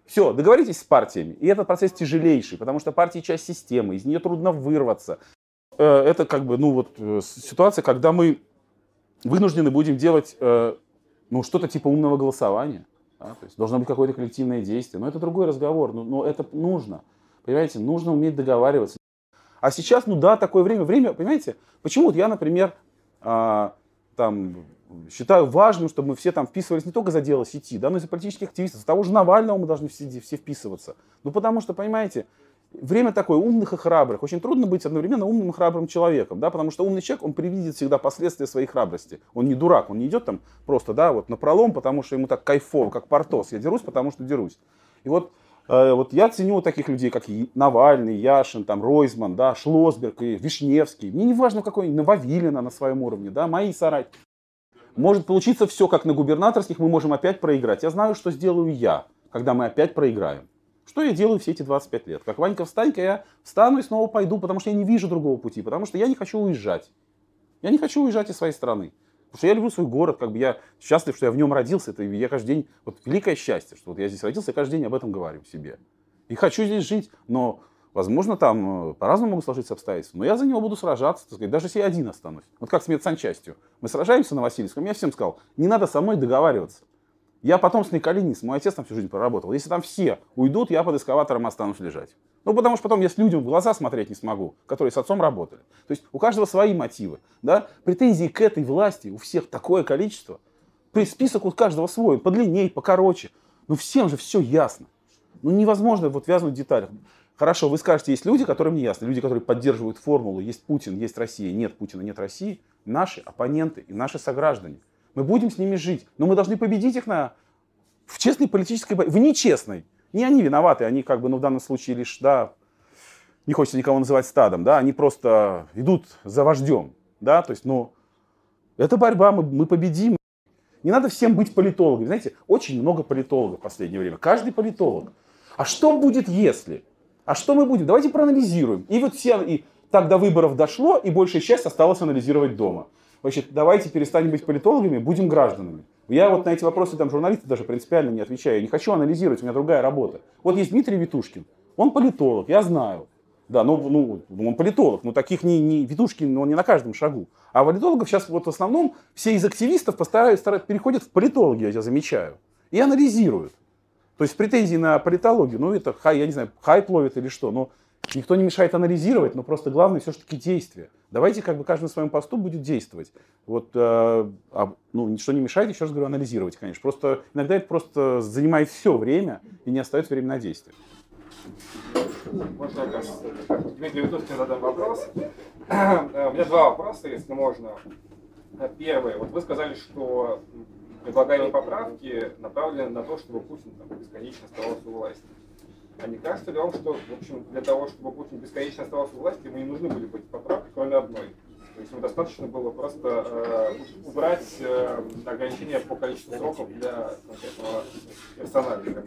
[SPEAKER 1] Все, договоритесь с партиями. И этот процесс тяжелейший, потому что партии часть системы, из нее трудно вырваться. Э, Это как бы, ну вот, э, ситуация, когда мы вынуждены будем делать э, ну, что-то типа умного голосования. Да? То есть должно быть какое-то коллективное действие. Но это другой разговор. Но, но это нужно. Понимаете, нужно уметь договариваться. А сейчас, ну да, такое время. Время, понимаете, почему вот я, например, а, там, считаю важным, чтобы мы все там вписывались не только за дело сети, да, но и за политических активистов. За того же Навального мы должны все, все вписываться. Ну потому что, понимаете, время такое умных и храбрых. Очень трудно быть одновременно умным и храбрым человеком, да, потому что умный человек, он предвидит всегда последствия своей храбрости. Он не дурак, он не идет там просто, да, вот на пролом, потому что ему так кайфово, как Портос. Я дерусь, потому что дерусь. И вот, вот я ценю таких людей, как Навальный, Яшин, там, Ройзман, да, Шлосберг и Вишневский. Мне не важно, какой Нововилина на своем уровне, да, мои соратники. Может получиться все, как на губернаторских, мы можем опять проиграть. Я знаю, что сделаю я, когда мы опять проиграем. Что я делаю все эти 25 лет? Как Ванька встань-ка, я встану и снова пойду, потому что я не вижу другого пути, потому что я не хочу уезжать. Я не хочу уезжать из своей страны. Потому что я люблю свой город, как бы я счастлив, что я в нем родился. Это я каждый день, вот великое счастье, что вот я здесь родился, и каждый день об этом говорю себе. И хочу здесь жить, но, возможно, там э, по-разному могут сложиться обстоятельства. Но я за него буду сражаться, так сказать, даже если я один останусь. Вот как с медсанчастью. Мы сражаемся на Васильевском, я всем сказал, не надо со мной договариваться. Я потомственный калинист, мой отец там всю жизнь проработал. Если там все уйдут, я под эскаватором останусь лежать. Ну, потому что потом я с людям в глаза смотреть не смогу, которые с отцом работали. То есть у каждого свои мотивы. Да? Претензий к этой власти у всех такое количество. При- Список у каждого свой, подлиннее, покороче. Ну, всем же все ясно. Ну, невозможно вот вязнуть в деталях. Хорошо, вы скажете, есть люди, которым не ясно. Люди, которые поддерживают формулу, есть Путин, есть Россия, нет Путина, нет России. Наши оппоненты и наши сограждане. Мы будем с ними жить, но мы должны победить их на... в честной политической борьбе. В нечестной. Не они виноваты, они как бы, ну, в данном случае лишь, да, не хочется никого называть стадом, да, они просто идут за вождем, да, то есть, ну, это борьба, мы, мы победим. Не надо всем быть политологами. Знаете, очень много политологов в последнее время. Каждый политолог. А что будет, если? А что мы будем? Давайте проанализируем. И вот все, и так до выборов дошло, и большая часть осталась анализировать дома. Значит, давайте перестанем быть политологами, будем гражданами. Я вот на эти вопросы там журналисты даже принципиально не отвечаю. Я не хочу анализировать, у меня другая работа. Вот есть Дмитрий Витушкин. Он политолог, я знаю. Да, ну, ну, ну, он политолог, но таких не, не Витушкин, он не на каждом шагу. А политологов сейчас вот в основном все из активистов постараются, стараются, переходят в политологи, я замечаю, и анализируют. То есть претензии на политологию, ну это, хай, я не знаю, хайп ловит или что, но никто не мешает анализировать, но просто главное все-таки действие. Давайте как бы каждый на своем посту будет действовать. Вот, э, а, ну, ничто не мешает, еще раз говорю, анализировать, конечно. Просто иногда это просто занимает все время и не остается времени на действие.
[SPEAKER 6] Можно я как Дмитрий Витушкин задам вопрос? Э, у меня два вопроса, если можно. Первый. Вот вы сказали, что предлагаемые поправки направлены на то, чтобы Путин там, бесконечно оставался у власти. А не кажется ли вам, что в общем, для того, чтобы Путин бесконечно оставался у власти, ему не нужны были быть поправки, кроме одной? То есть ему достаточно было просто э, убрать э, ограничения по количеству сроков для конкретного персонажа.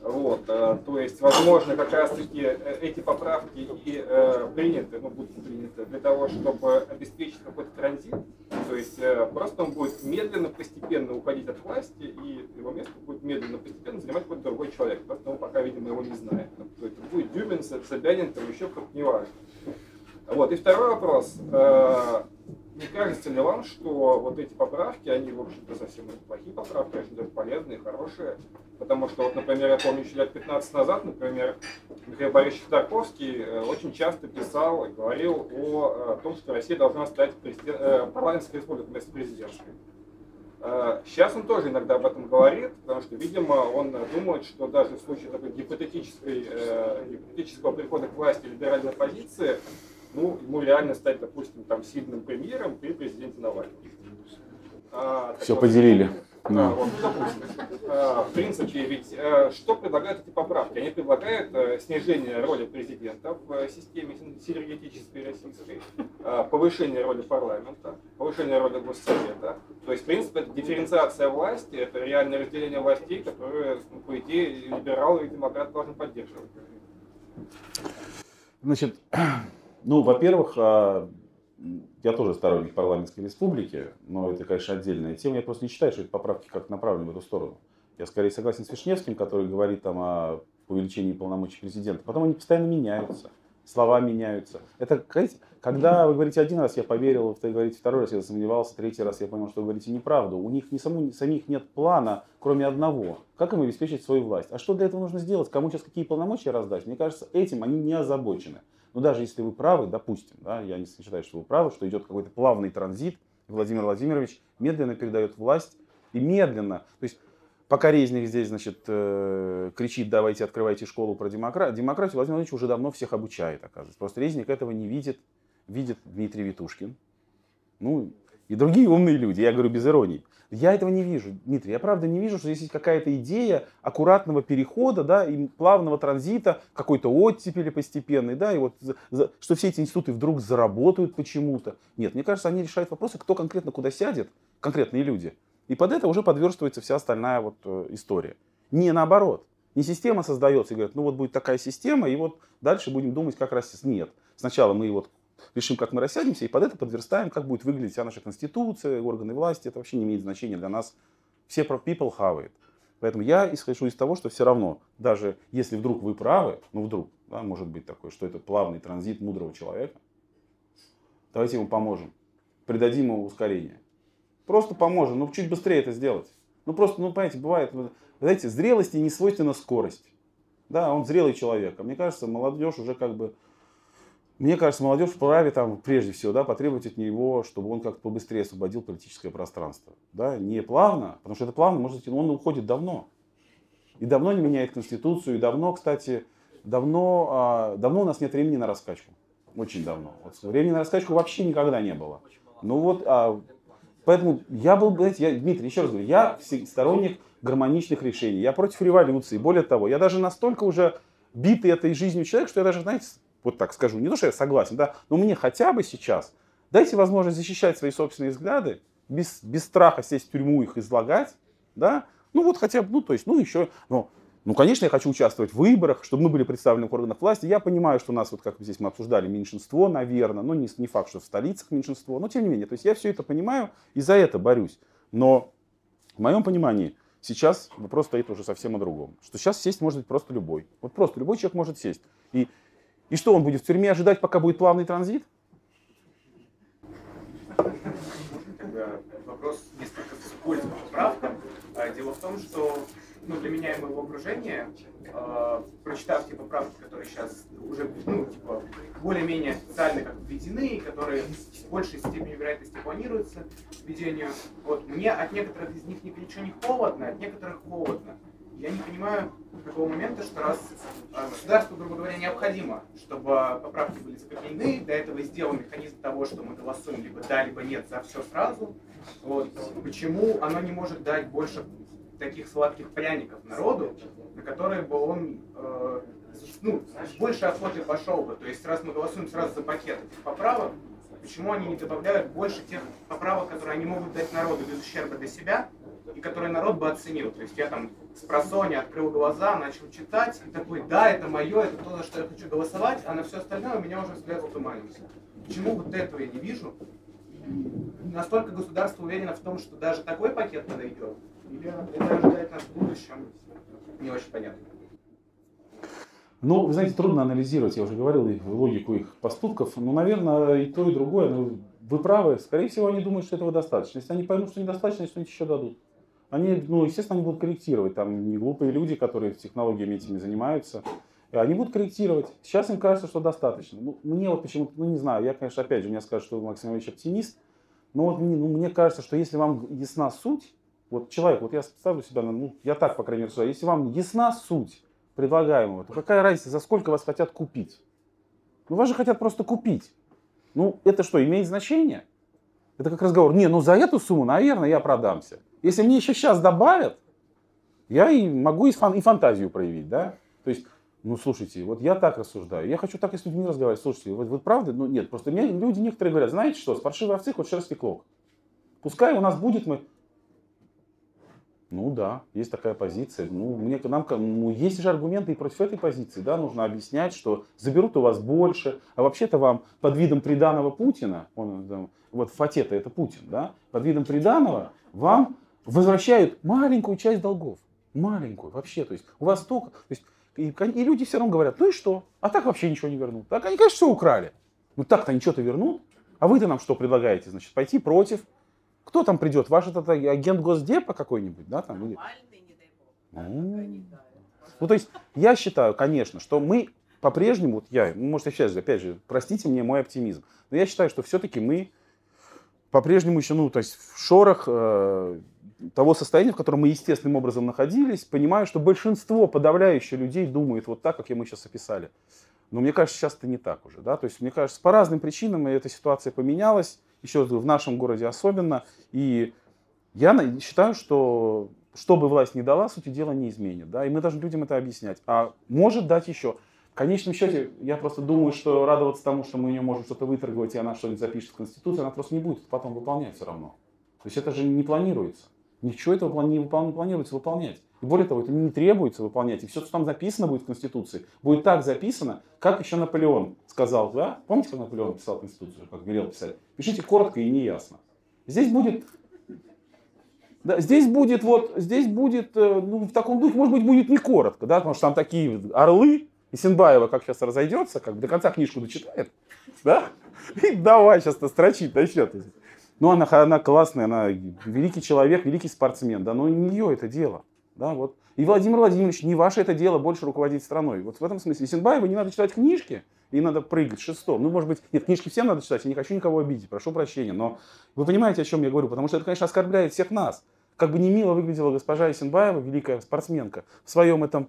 [SPEAKER 6] Вот, э, то есть, возможно, как раз-таки э, эти поправки и э, приняты, ну, будут приняты для того, чтобы обеспечить какой-то транзит. То есть, просто он будет медленно, постепенно уходить от власти, и его место будет медленно, постепенно занимать какой-то другой человек. Просто мы пока, видимо, его не знаем. Это будет Дюмин, Собянин, там еще кто-то, неважно. Вот, и второй вопрос. Э, не кажется ли вам, что вот эти поправки, они, в общем-то, совсем не плохие поправки, очень даже полезные, хорошие? Потому что, вот, например, я помню, еще лет 15 назад, например, Михаил Борисович Тарковский э, очень часто писал и говорил о, э, том, что Россия должна стать президент, парламентской республикой вместо президентской. Сейчас он тоже иногда об этом говорит, потому что, видимо, он думает, что даже в случае такой гипотетической, гипотетического прихода к власти либеральной оппозиции, ну, ему реально стать, допустим, там, сильным премьером при президенте Навальном.
[SPEAKER 1] А, Все вот, поделили.
[SPEAKER 6] Да, вот, а, в принципе, ведь а, что предлагают эти поправки? Они предлагают а, снижение роли президента в системе синергетической российской, а, повышение роли парламента, повышение роли госсовета. То есть, в принципе, это дифференциация власти, это реальное разделение властей, которое, ну, по идее, либералы и демократы должны поддерживать.
[SPEAKER 1] Значит, ну, во-первых, а, я тоже сторонник парламентской республики, но это, конечно, отдельная тема. Я просто не считаю, что эти поправки как направлены в эту сторону. Я скорее согласен с Вишневским, который говорит там о увеличении полномочий президента. Потом они постоянно меняются, слова меняются. Это, когда вы говорите один раз, я поверил, вы говорите второй раз, я засомневался, третий раз я понял, что вы говорите неправду. У них ни саму, самих нет плана, кроме одного. Как им обеспечить свою власть? А что для этого нужно сделать? Кому сейчас какие полномочия раздать? Мне кажется, этим они не озабочены. Но даже если вы правы, допустим, да, я не считаю, что вы правы, что идет какой-то плавный транзит, Владимир Владимирович медленно передает власть и медленно, то есть пока Резник здесь, значит, э, кричит, давайте открывайте школу про демократию, демократию Владимир Владимирович уже давно всех обучает, оказывается. Просто Резник этого не видит, видит Дмитрий Витушкин, ну, и другие умные люди, я говорю без иронии. Я этого не вижу, Дмитрий. Я правда не вижу, что здесь есть какая-то идея аккуратного перехода, да, и плавного транзита, какой-то оттепели постепенной, да, и вот что все эти институты вдруг заработают почему-то. Нет, мне кажется, они решают вопросы, кто конкретно куда сядет, конкретные люди. И под это уже подверстывается вся остальная вот э, история. Не наоборот. Не система создается и говорит, ну вот будет такая система, и вот дальше будем думать, как раз нет. Сначала мы вот решим, как мы рассядемся, и под это подверстаем, как будет выглядеть вся наша конституция, органы власти. Это вообще не имеет значения для нас. Все про people have it. Поэтому я исхожу из того, что все равно, даже если вдруг вы правы, ну вдруг, да, может быть такое, что это плавный транзит мудрого человека, давайте ему поможем, придадим ему ускорение. Просто поможем, ну чуть быстрее это сделать. Ну просто, ну понимаете, бывает, знаете, зрелости не свойственна скорость. Да, он зрелый человек. А мне кажется, молодежь уже как бы мне кажется, молодежь вправе там, прежде всего, да, потребовать от него, чтобы он как-то побыстрее освободил политическое пространство. Да, не плавно, потому что это плавно, может быть, он уходит давно. И давно не меняет Конституцию, и давно, кстати, давно, а, давно у нас нет времени на раскачку. Очень давно. Вот времени на раскачку вообще никогда не было. Ну вот, а, поэтому я был, знаете, я, Дмитрий, еще раз говорю, я сторонник гармоничных решений. Я против революции. Более того, я даже настолько уже битый этой жизнью человек, что я даже, знаете, вот так скажу, не то, что я согласен, да, но мне хотя бы сейчас дайте возможность защищать свои собственные взгляды, без, без страха сесть в тюрьму их излагать, да, ну вот хотя бы, ну то есть, ну еще, ну, ну, конечно, я хочу участвовать в выборах, чтобы мы были представлены в органах власти. Я понимаю, что у нас, вот как здесь мы обсуждали, меньшинство, наверное, но не, не факт, что в столицах меньшинство, но тем не менее, то есть я все это понимаю и за это борюсь. Но в моем понимании сейчас вопрос стоит уже совсем о другом. Что сейчас сесть может быть просто любой. Вот просто любой человек может сесть. И и что, он будет в тюрьме ожидать, пока будет плавный транзит?
[SPEAKER 7] Вопрос несколько с поправкам. А, дело в том, что ну, для меня и моего окружения, э, прочитав те поправки, которые сейчас уже, ну, типа, более-менее официально как введены, которые с большей степенью вероятности планируются к введению, вот, мне от некоторых из них ничего не холодно, от некоторых холодно. Я не понимаю такого момента, что раз э, государству, грубо говоря, необходимо, чтобы поправки были закреплены, до этого сделан механизм того, что мы голосуем либо да, либо нет за все сразу, вот, почему оно не может дать больше таких сладких пряников народу, на которые бы он э, ну, с большей охотой пошел бы. То есть раз мы голосуем сразу за пакет этих поправок, почему они не добавляют больше тех поправок, которые они могут дать народу без ущерба для себя, и которые народ бы оценил. То есть я там с просони открыл глаза, начал читать, и такой, да, это мое, это то, за что я хочу голосовать, а на все остальное у меня уже взгляд затуманился. Почему вот этого я не вижу? Настолько государство уверено в том, что даже такой пакет подойдет, или это ожидает нас в будущем, не очень понятно.
[SPEAKER 1] Ну, вы знаете, трудно анализировать, я уже говорил, их логику их поступков. Ну, наверное, и то, и другое. Ну, вы правы. Скорее всего, они думают, что этого достаточно. Если они поймут, что недостаточно, что-нибудь еще дадут. Они, ну, естественно, они будут корректировать. Там не глупые люди, которые технологиями этими занимаются. Они будут корректировать. Сейчас им кажется, что достаточно. Ну, мне вот почему-то, ну, не знаю, я, конечно, опять же, мне скажут, что Максим Ильич оптимист. Но вот мне, ну, мне кажется, что если вам ясна суть, вот человек, вот я ставлю себя, ну, я так, по крайней мере, если вам ясна суть предлагаемого, то какая разница, за сколько вас хотят купить? Ну, вас же хотят просто купить. Ну, это что, имеет значение? Это как разговор. Не, ну за эту сумму, наверное, я продамся. Если мне еще сейчас добавят, я и могу и, фан, и фантазию проявить, да? То есть, ну, слушайте, вот я так рассуждаю. Я хочу так и с людьми разговаривать. Слушайте, вот, вот правда? Ну, нет, просто мне люди некоторые говорят, знаете что, с паршивой овцы хоть шерсти клок. Пускай у нас будет, мы ну да, есть такая позиция. Ну, мне, нам, ну, есть же аргументы и против этой позиции. Да? Нужно объяснять, что заберут у вас больше, а вообще-то вам под видом приданого Путина, он, вот Фатета это Путин, да? под видом приданого вам возвращают маленькую часть долгов. Маленькую вообще. То есть у вас только... То есть, и, и люди все равно говорят, ну и что? А так вообще ничего не вернут. Так они, конечно, все украли. Ну так-то они что-то вернут. А вы-то нам что предлагаете? Значит, пойти против кто там придет? Ваш этот агент Госдепа какой-нибудь, да? Там, или... Ну, то есть, я считаю, конечно, что мы по-прежнему, вот я, ну, может, сейчас же, опять же, простите мне мой оптимизм, но я считаю, что все-таки мы по-прежнему еще, ну, то есть в шорах э, того состояния, в котором мы естественным образом находились, понимаю, что большинство, подавляющее людей думает вот так, как мы сейчас описали. Но мне кажется, сейчас это не так уже, да, то есть мне кажется, по разным причинам эта ситуация поменялась, еще раз говорю, в нашем городе особенно. И я считаю, что что бы власть не дала, сути дела не изменит. Да? И мы должны людям это объяснять. А может дать еще. В конечном счете, я просто думаю, что радоваться тому, что мы у можем что-то выторговать, и она что-нибудь запишет в Конституцию, она просто не будет потом выполнять все равно. То есть это же не планируется. Ничего этого не, планируется выполнять. И более того, это не требуется выполнять. И все, что там записано будет в Конституции, будет так записано, как еще Наполеон сказал. Да? Помните, как Наполеон писал Конституцию, как велел писать? Пишите коротко и неясно. Здесь будет да, здесь будет вот, здесь будет, э, ну, в таком духе, может быть, будет не коротко, да, потому что там такие орлы, и Синбаева как сейчас разойдется, как до конца книжку дочитает, да, и давай сейчас настрочить начнет. Ну, она, она классная, она великий человек, великий спортсмен, да, но не ее это дело. Да, вот. И Владимир Владимирович, не ваше это дело больше руководить страной. Вот в этом смысле. Исенбаева не надо читать книжки, и надо прыгать шестом. Ну, может быть, нет, книжки всем надо читать, я не хочу никого обидеть, прошу прощения. Но вы понимаете, о чем я говорю, потому что это, конечно, оскорбляет всех нас. Как бы не мило выглядела госпожа Исенбаева, великая спортсменка, в своем этом,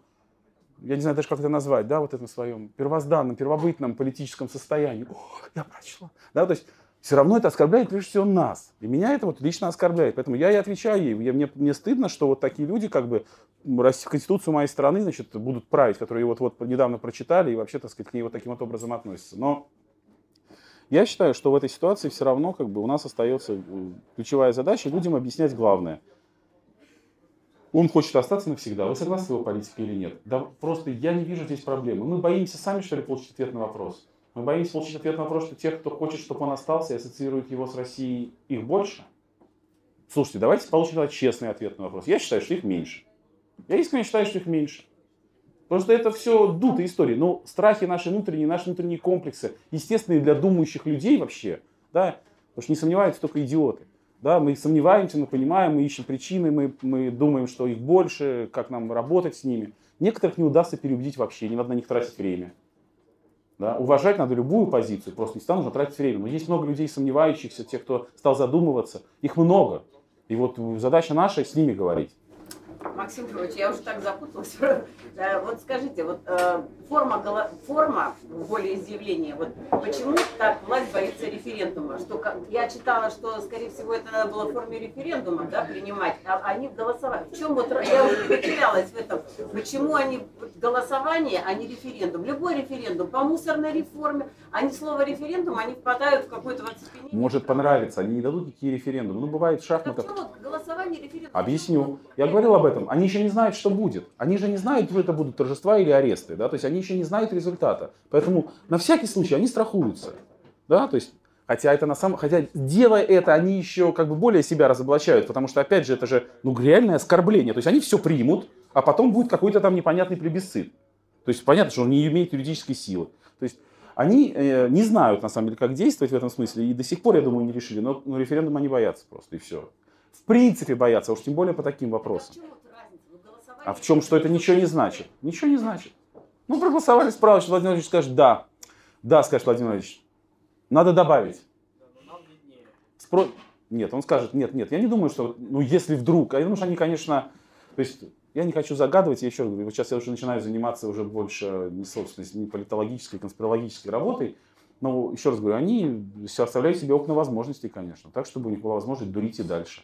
[SPEAKER 1] я не знаю даже, как это назвать, да, вот этом своем первозданном, первобытном политическом состоянии. О, я прочла. Да, то есть все равно это оскорбляет прежде всего нас. И меня это вот лично оскорбляет. Поэтому я и отвечаю ей. Я, мне, мне стыдно, что вот такие люди, как бы, Конституцию моей страны, значит, будут править, которые вот, вот недавно прочитали и вообще, так сказать, к ней вот таким вот образом относятся. Но я считаю, что в этой ситуации все равно как бы у нас остается э, ключевая задача людям объяснять главное. Он хочет остаться навсегда. Вы согласны с его политикой или нет? Да просто я не вижу здесь проблемы. Мы боимся сами, что ли, получить ответ на вопрос. Мы боимся получить ответ на вопрос, что тех, кто хочет, чтобы он остался и ассоциирует его с Россией, их больше. Слушайте, давайте получим честный ответ на вопрос. Я считаю, что их меньше. Я искренне считаю, что их меньше. Что это все дутые истории. Но страхи наши внутренние, наши внутренние комплексы, естественные для думающих людей вообще, да, потому что не сомневаются только идиоты. Да, мы сомневаемся, мы понимаем, мы ищем причины, мы, мы думаем, что их больше, как нам работать с ними. Некоторых не удастся переубедить вообще, не надо на них тратить время. Да? Уважать надо любую позицию, просто не стану тратить время. Но есть много людей сомневающихся, тех, кто стал задумываться. Их много. И вот задача наша с ними говорить.
[SPEAKER 5] Максим Петрович, я уже так запуталась. Э, вот скажите, вот э, форма, форма волеизъявления, вот почему так власть боится референдума? Что я читала, что, скорее всего, это надо было в форме референдума да, принимать, а они голосовали. В чем вот я уже потерялась в этом? Почему они голосование, а не референдум? Любой референдум по мусорной реформе, они слово референдум, они впадают в какой-то вот
[SPEAKER 1] Может понравиться, они не дадут никакие референдумы. Ну, бывает в шахматах. референдум? Объясню. Я говорил об этом. Они еще не знают, что будет. Они же не знают, это будут торжества или аресты. Да? То есть они еще не знают результата. Поэтому на всякий случай они страхуются. Да? То есть, хотя, это на самом, хотя делая это, они еще как бы более себя разоблачают. Потому что, опять же, это же ну, реальное оскорбление. То есть они все примут, а потом будет какой-то там непонятный плебисцит. То есть понятно, что он не имеет юридической силы. То есть они э, не знают, на самом деле, как действовать в этом смысле. И до сих пор, я думаю, не решили. Но, но референдум они боятся просто, и все. В принципе боятся, а уж тем более по таким вопросам. А в чем, что это ничего не значит? Ничего не значит. Ну, проголосовали справочно, Владимир Владимирович скажет «да». Да, скажет Владимир Владимирович. Надо добавить. Спро... Нет, он скажет, нет, нет, я не думаю, что, ну, если вдруг, я думаю, что они, конечно, то есть, я не хочу загадывать, я еще говорю, вот сейчас я уже начинаю заниматься уже больше не собственной, не политологической, конспирологической работой, но еще раз говорю, они оставляют себе окна возможностей, конечно, так, чтобы у них была возможность дурить и дальше,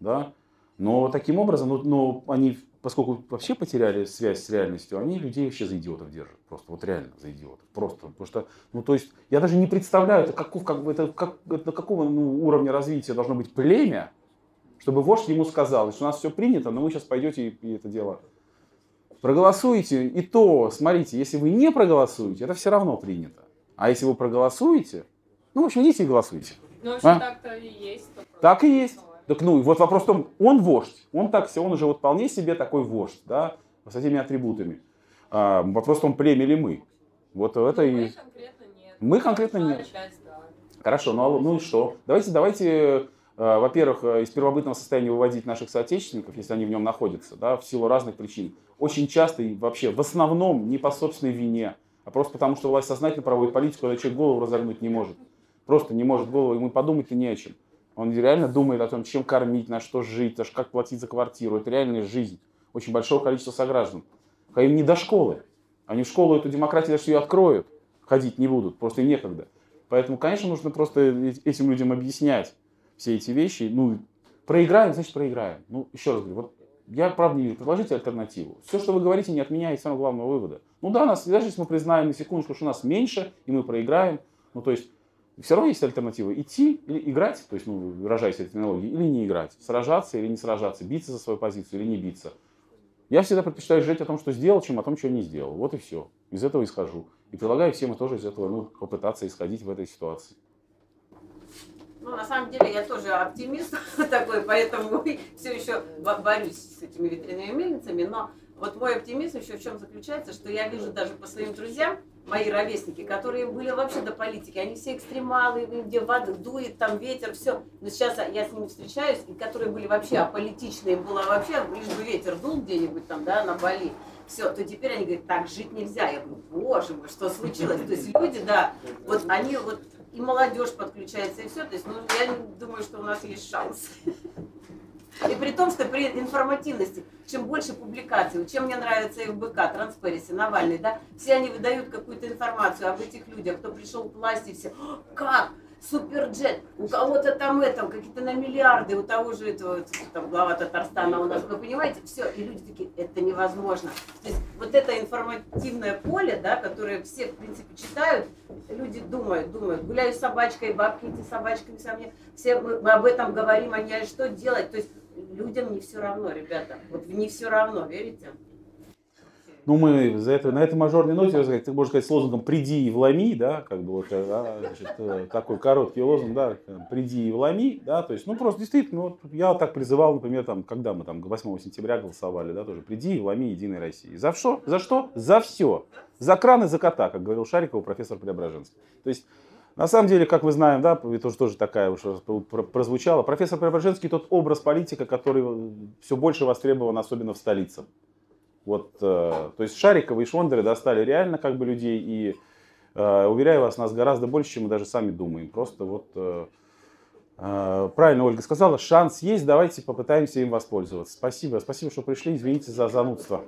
[SPEAKER 1] да, но таким образом, ну, но они поскольку вообще потеряли связь с реальностью, они людей вообще за идиотов держат. Просто вот реально за идиотов. Просто. Потому что, ну то есть, я даже не представляю, это, каков, как, это, как, это какого ну, уровня развития должно быть племя, чтобы вождь ему сказал, что у нас все принято, но вы сейчас пойдете и, и это дело проголосуете. И то, смотрите, если вы не проголосуете, это все равно принято. А если вы проголосуете, ну, в общем, идите и голосуйте.
[SPEAKER 4] Ну, вообще а? так-то и есть.
[SPEAKER 1] Так и есть. Так ну, вот вопрос в том, он вождь, он так все, он уже вот вполне себе такой вождь, да, с этими атрибутами. А, вопрос в том, племя ли мы. Вот это
[SPEAKER 4] ну,
[SPEAKER 1] и...
[SPEAKER 4] Мы конкретно нет.
[SPEAKER 1] Мы конкретно нет.
[SPEAKER 4] Часть, да.
[SPEAKER 1] Хорошо, ну, ну и что? Давайте, давайте, э, во-первых, э, из первобытного состояния выводить наших соотечественников, если они в нем находятся, да, в силу разных причин. Очень часто и вообще, в основном, не по собственной вине, а просто потому, что власть сознательно проводит политику, когда человек голову разогнуть не может. Просто не может голову, ему подумать-то не о чем. Он реально думает о том, чем кормить, на что жить, даже как платить за квартиру. Это реальная жизнь очень большого количества сограждан. А им не до школы. Они в школу эту демократию даже ее откроют, ходить не будут, просто некогда. Поэтому, конечно, нужно просто этим людям объяснять все эти вещи. Ну, проиграем, значит проиграем. Ну, еще раз говорю, вот я, правда, не вижу. Предложите альтернативу. Все, что вы говорите, не отменяет самого главного вывода. Ну да, нас, даже если мы признаем на секундочку, что нас меньше, и мы проиграем, ну то есть все равно есть альтернатива. Идти или играть, то есть, ну, выражаясь этой терминологией, или не играть. Сражаться или не сражаться, биться за свою позицию или не биться. Я всегда предпочитаю жить о том, что сделал, чем о том, что не сделал. Вот и все. Из этого исхожу. И предлагаю всем тоже из этого ну, попытаться исходить в этой ситуации.
[SPEAKER 5] Ну, на самом деле, я тоже оптимист такой, поэтому все еще борюсь с этими ветряными мельницами. Но вот мой оптимизм еще в чем заключается, что я вижу даже по своим друзьям, мои ровесники, которые были вообще до политики, они все экстремалы, где вода дует, там ветер, все. Но сейчас я с ними встречаюсь, и которые были вообще аполитичные, было вообще, лишь бы ветер дул где-нибудь там, да, на Бали, все, то теперь они говорят, так жить нельзя. Я говорю, боже мой, что случилось? То есть люди, да, вот они вот и молодежь подключается, и все. То есть, ну, я думаю, что у нас есть шанс. И при том, что при информативности, чем больше публикаций, чем мне нравится ФБК, Транспареси, Навальный, да, все они выдают какую-то информацию об этих людях, кто пришел к власти, все, как? Суперджет, у кого-то там это, какие-то на миллиарды, у того же этого, там, глава Татарстана у нас, вы понимаете, все, и люди такие, это невозможно. То есть вот это информативное поле, да, которое все, в принципе, читают, люди думают, думают, гуляю с собачкой, бабки эти собачками со мне, все мы, мы об этом говорим, а что делать, то есть людям не все равно, ребята. Вот не все равно, верите?
[SPEAKER 1] Ну, мы за это, на этой мажорной ноте, сказать, ты можешь сказать с лозунгом «приди и вломи», да, как бы вот да, значит, э, такой короткий лозунг, да, «приди и вломи», да, то есть, ну, просто действительно, вот я так призывал, например, там, когда мы там 8 сентября голосовали, да, тоже «приди и вломи Единой России». За что? За что? За все. За кран и за кота, как говорил Шариков профессор Преображенский. То есть, На самом деле, как вы знаем, да, это уже тоже такая уж прозвучала, профессор Преображенский тот образ политика, который все больше востребован, особенно в столице. Вот, э, то есть Шариковы и Швондеры достали реально как бы людей, и э, уверяю вас, нас гораздо больше, чем мы даже сами думаем. Просто вот э, э, правильно Ольга сказала, шанс есть, давайте попытаемся им воспользоваться. Спасибо, спасибо, что пришли, извините за занудство.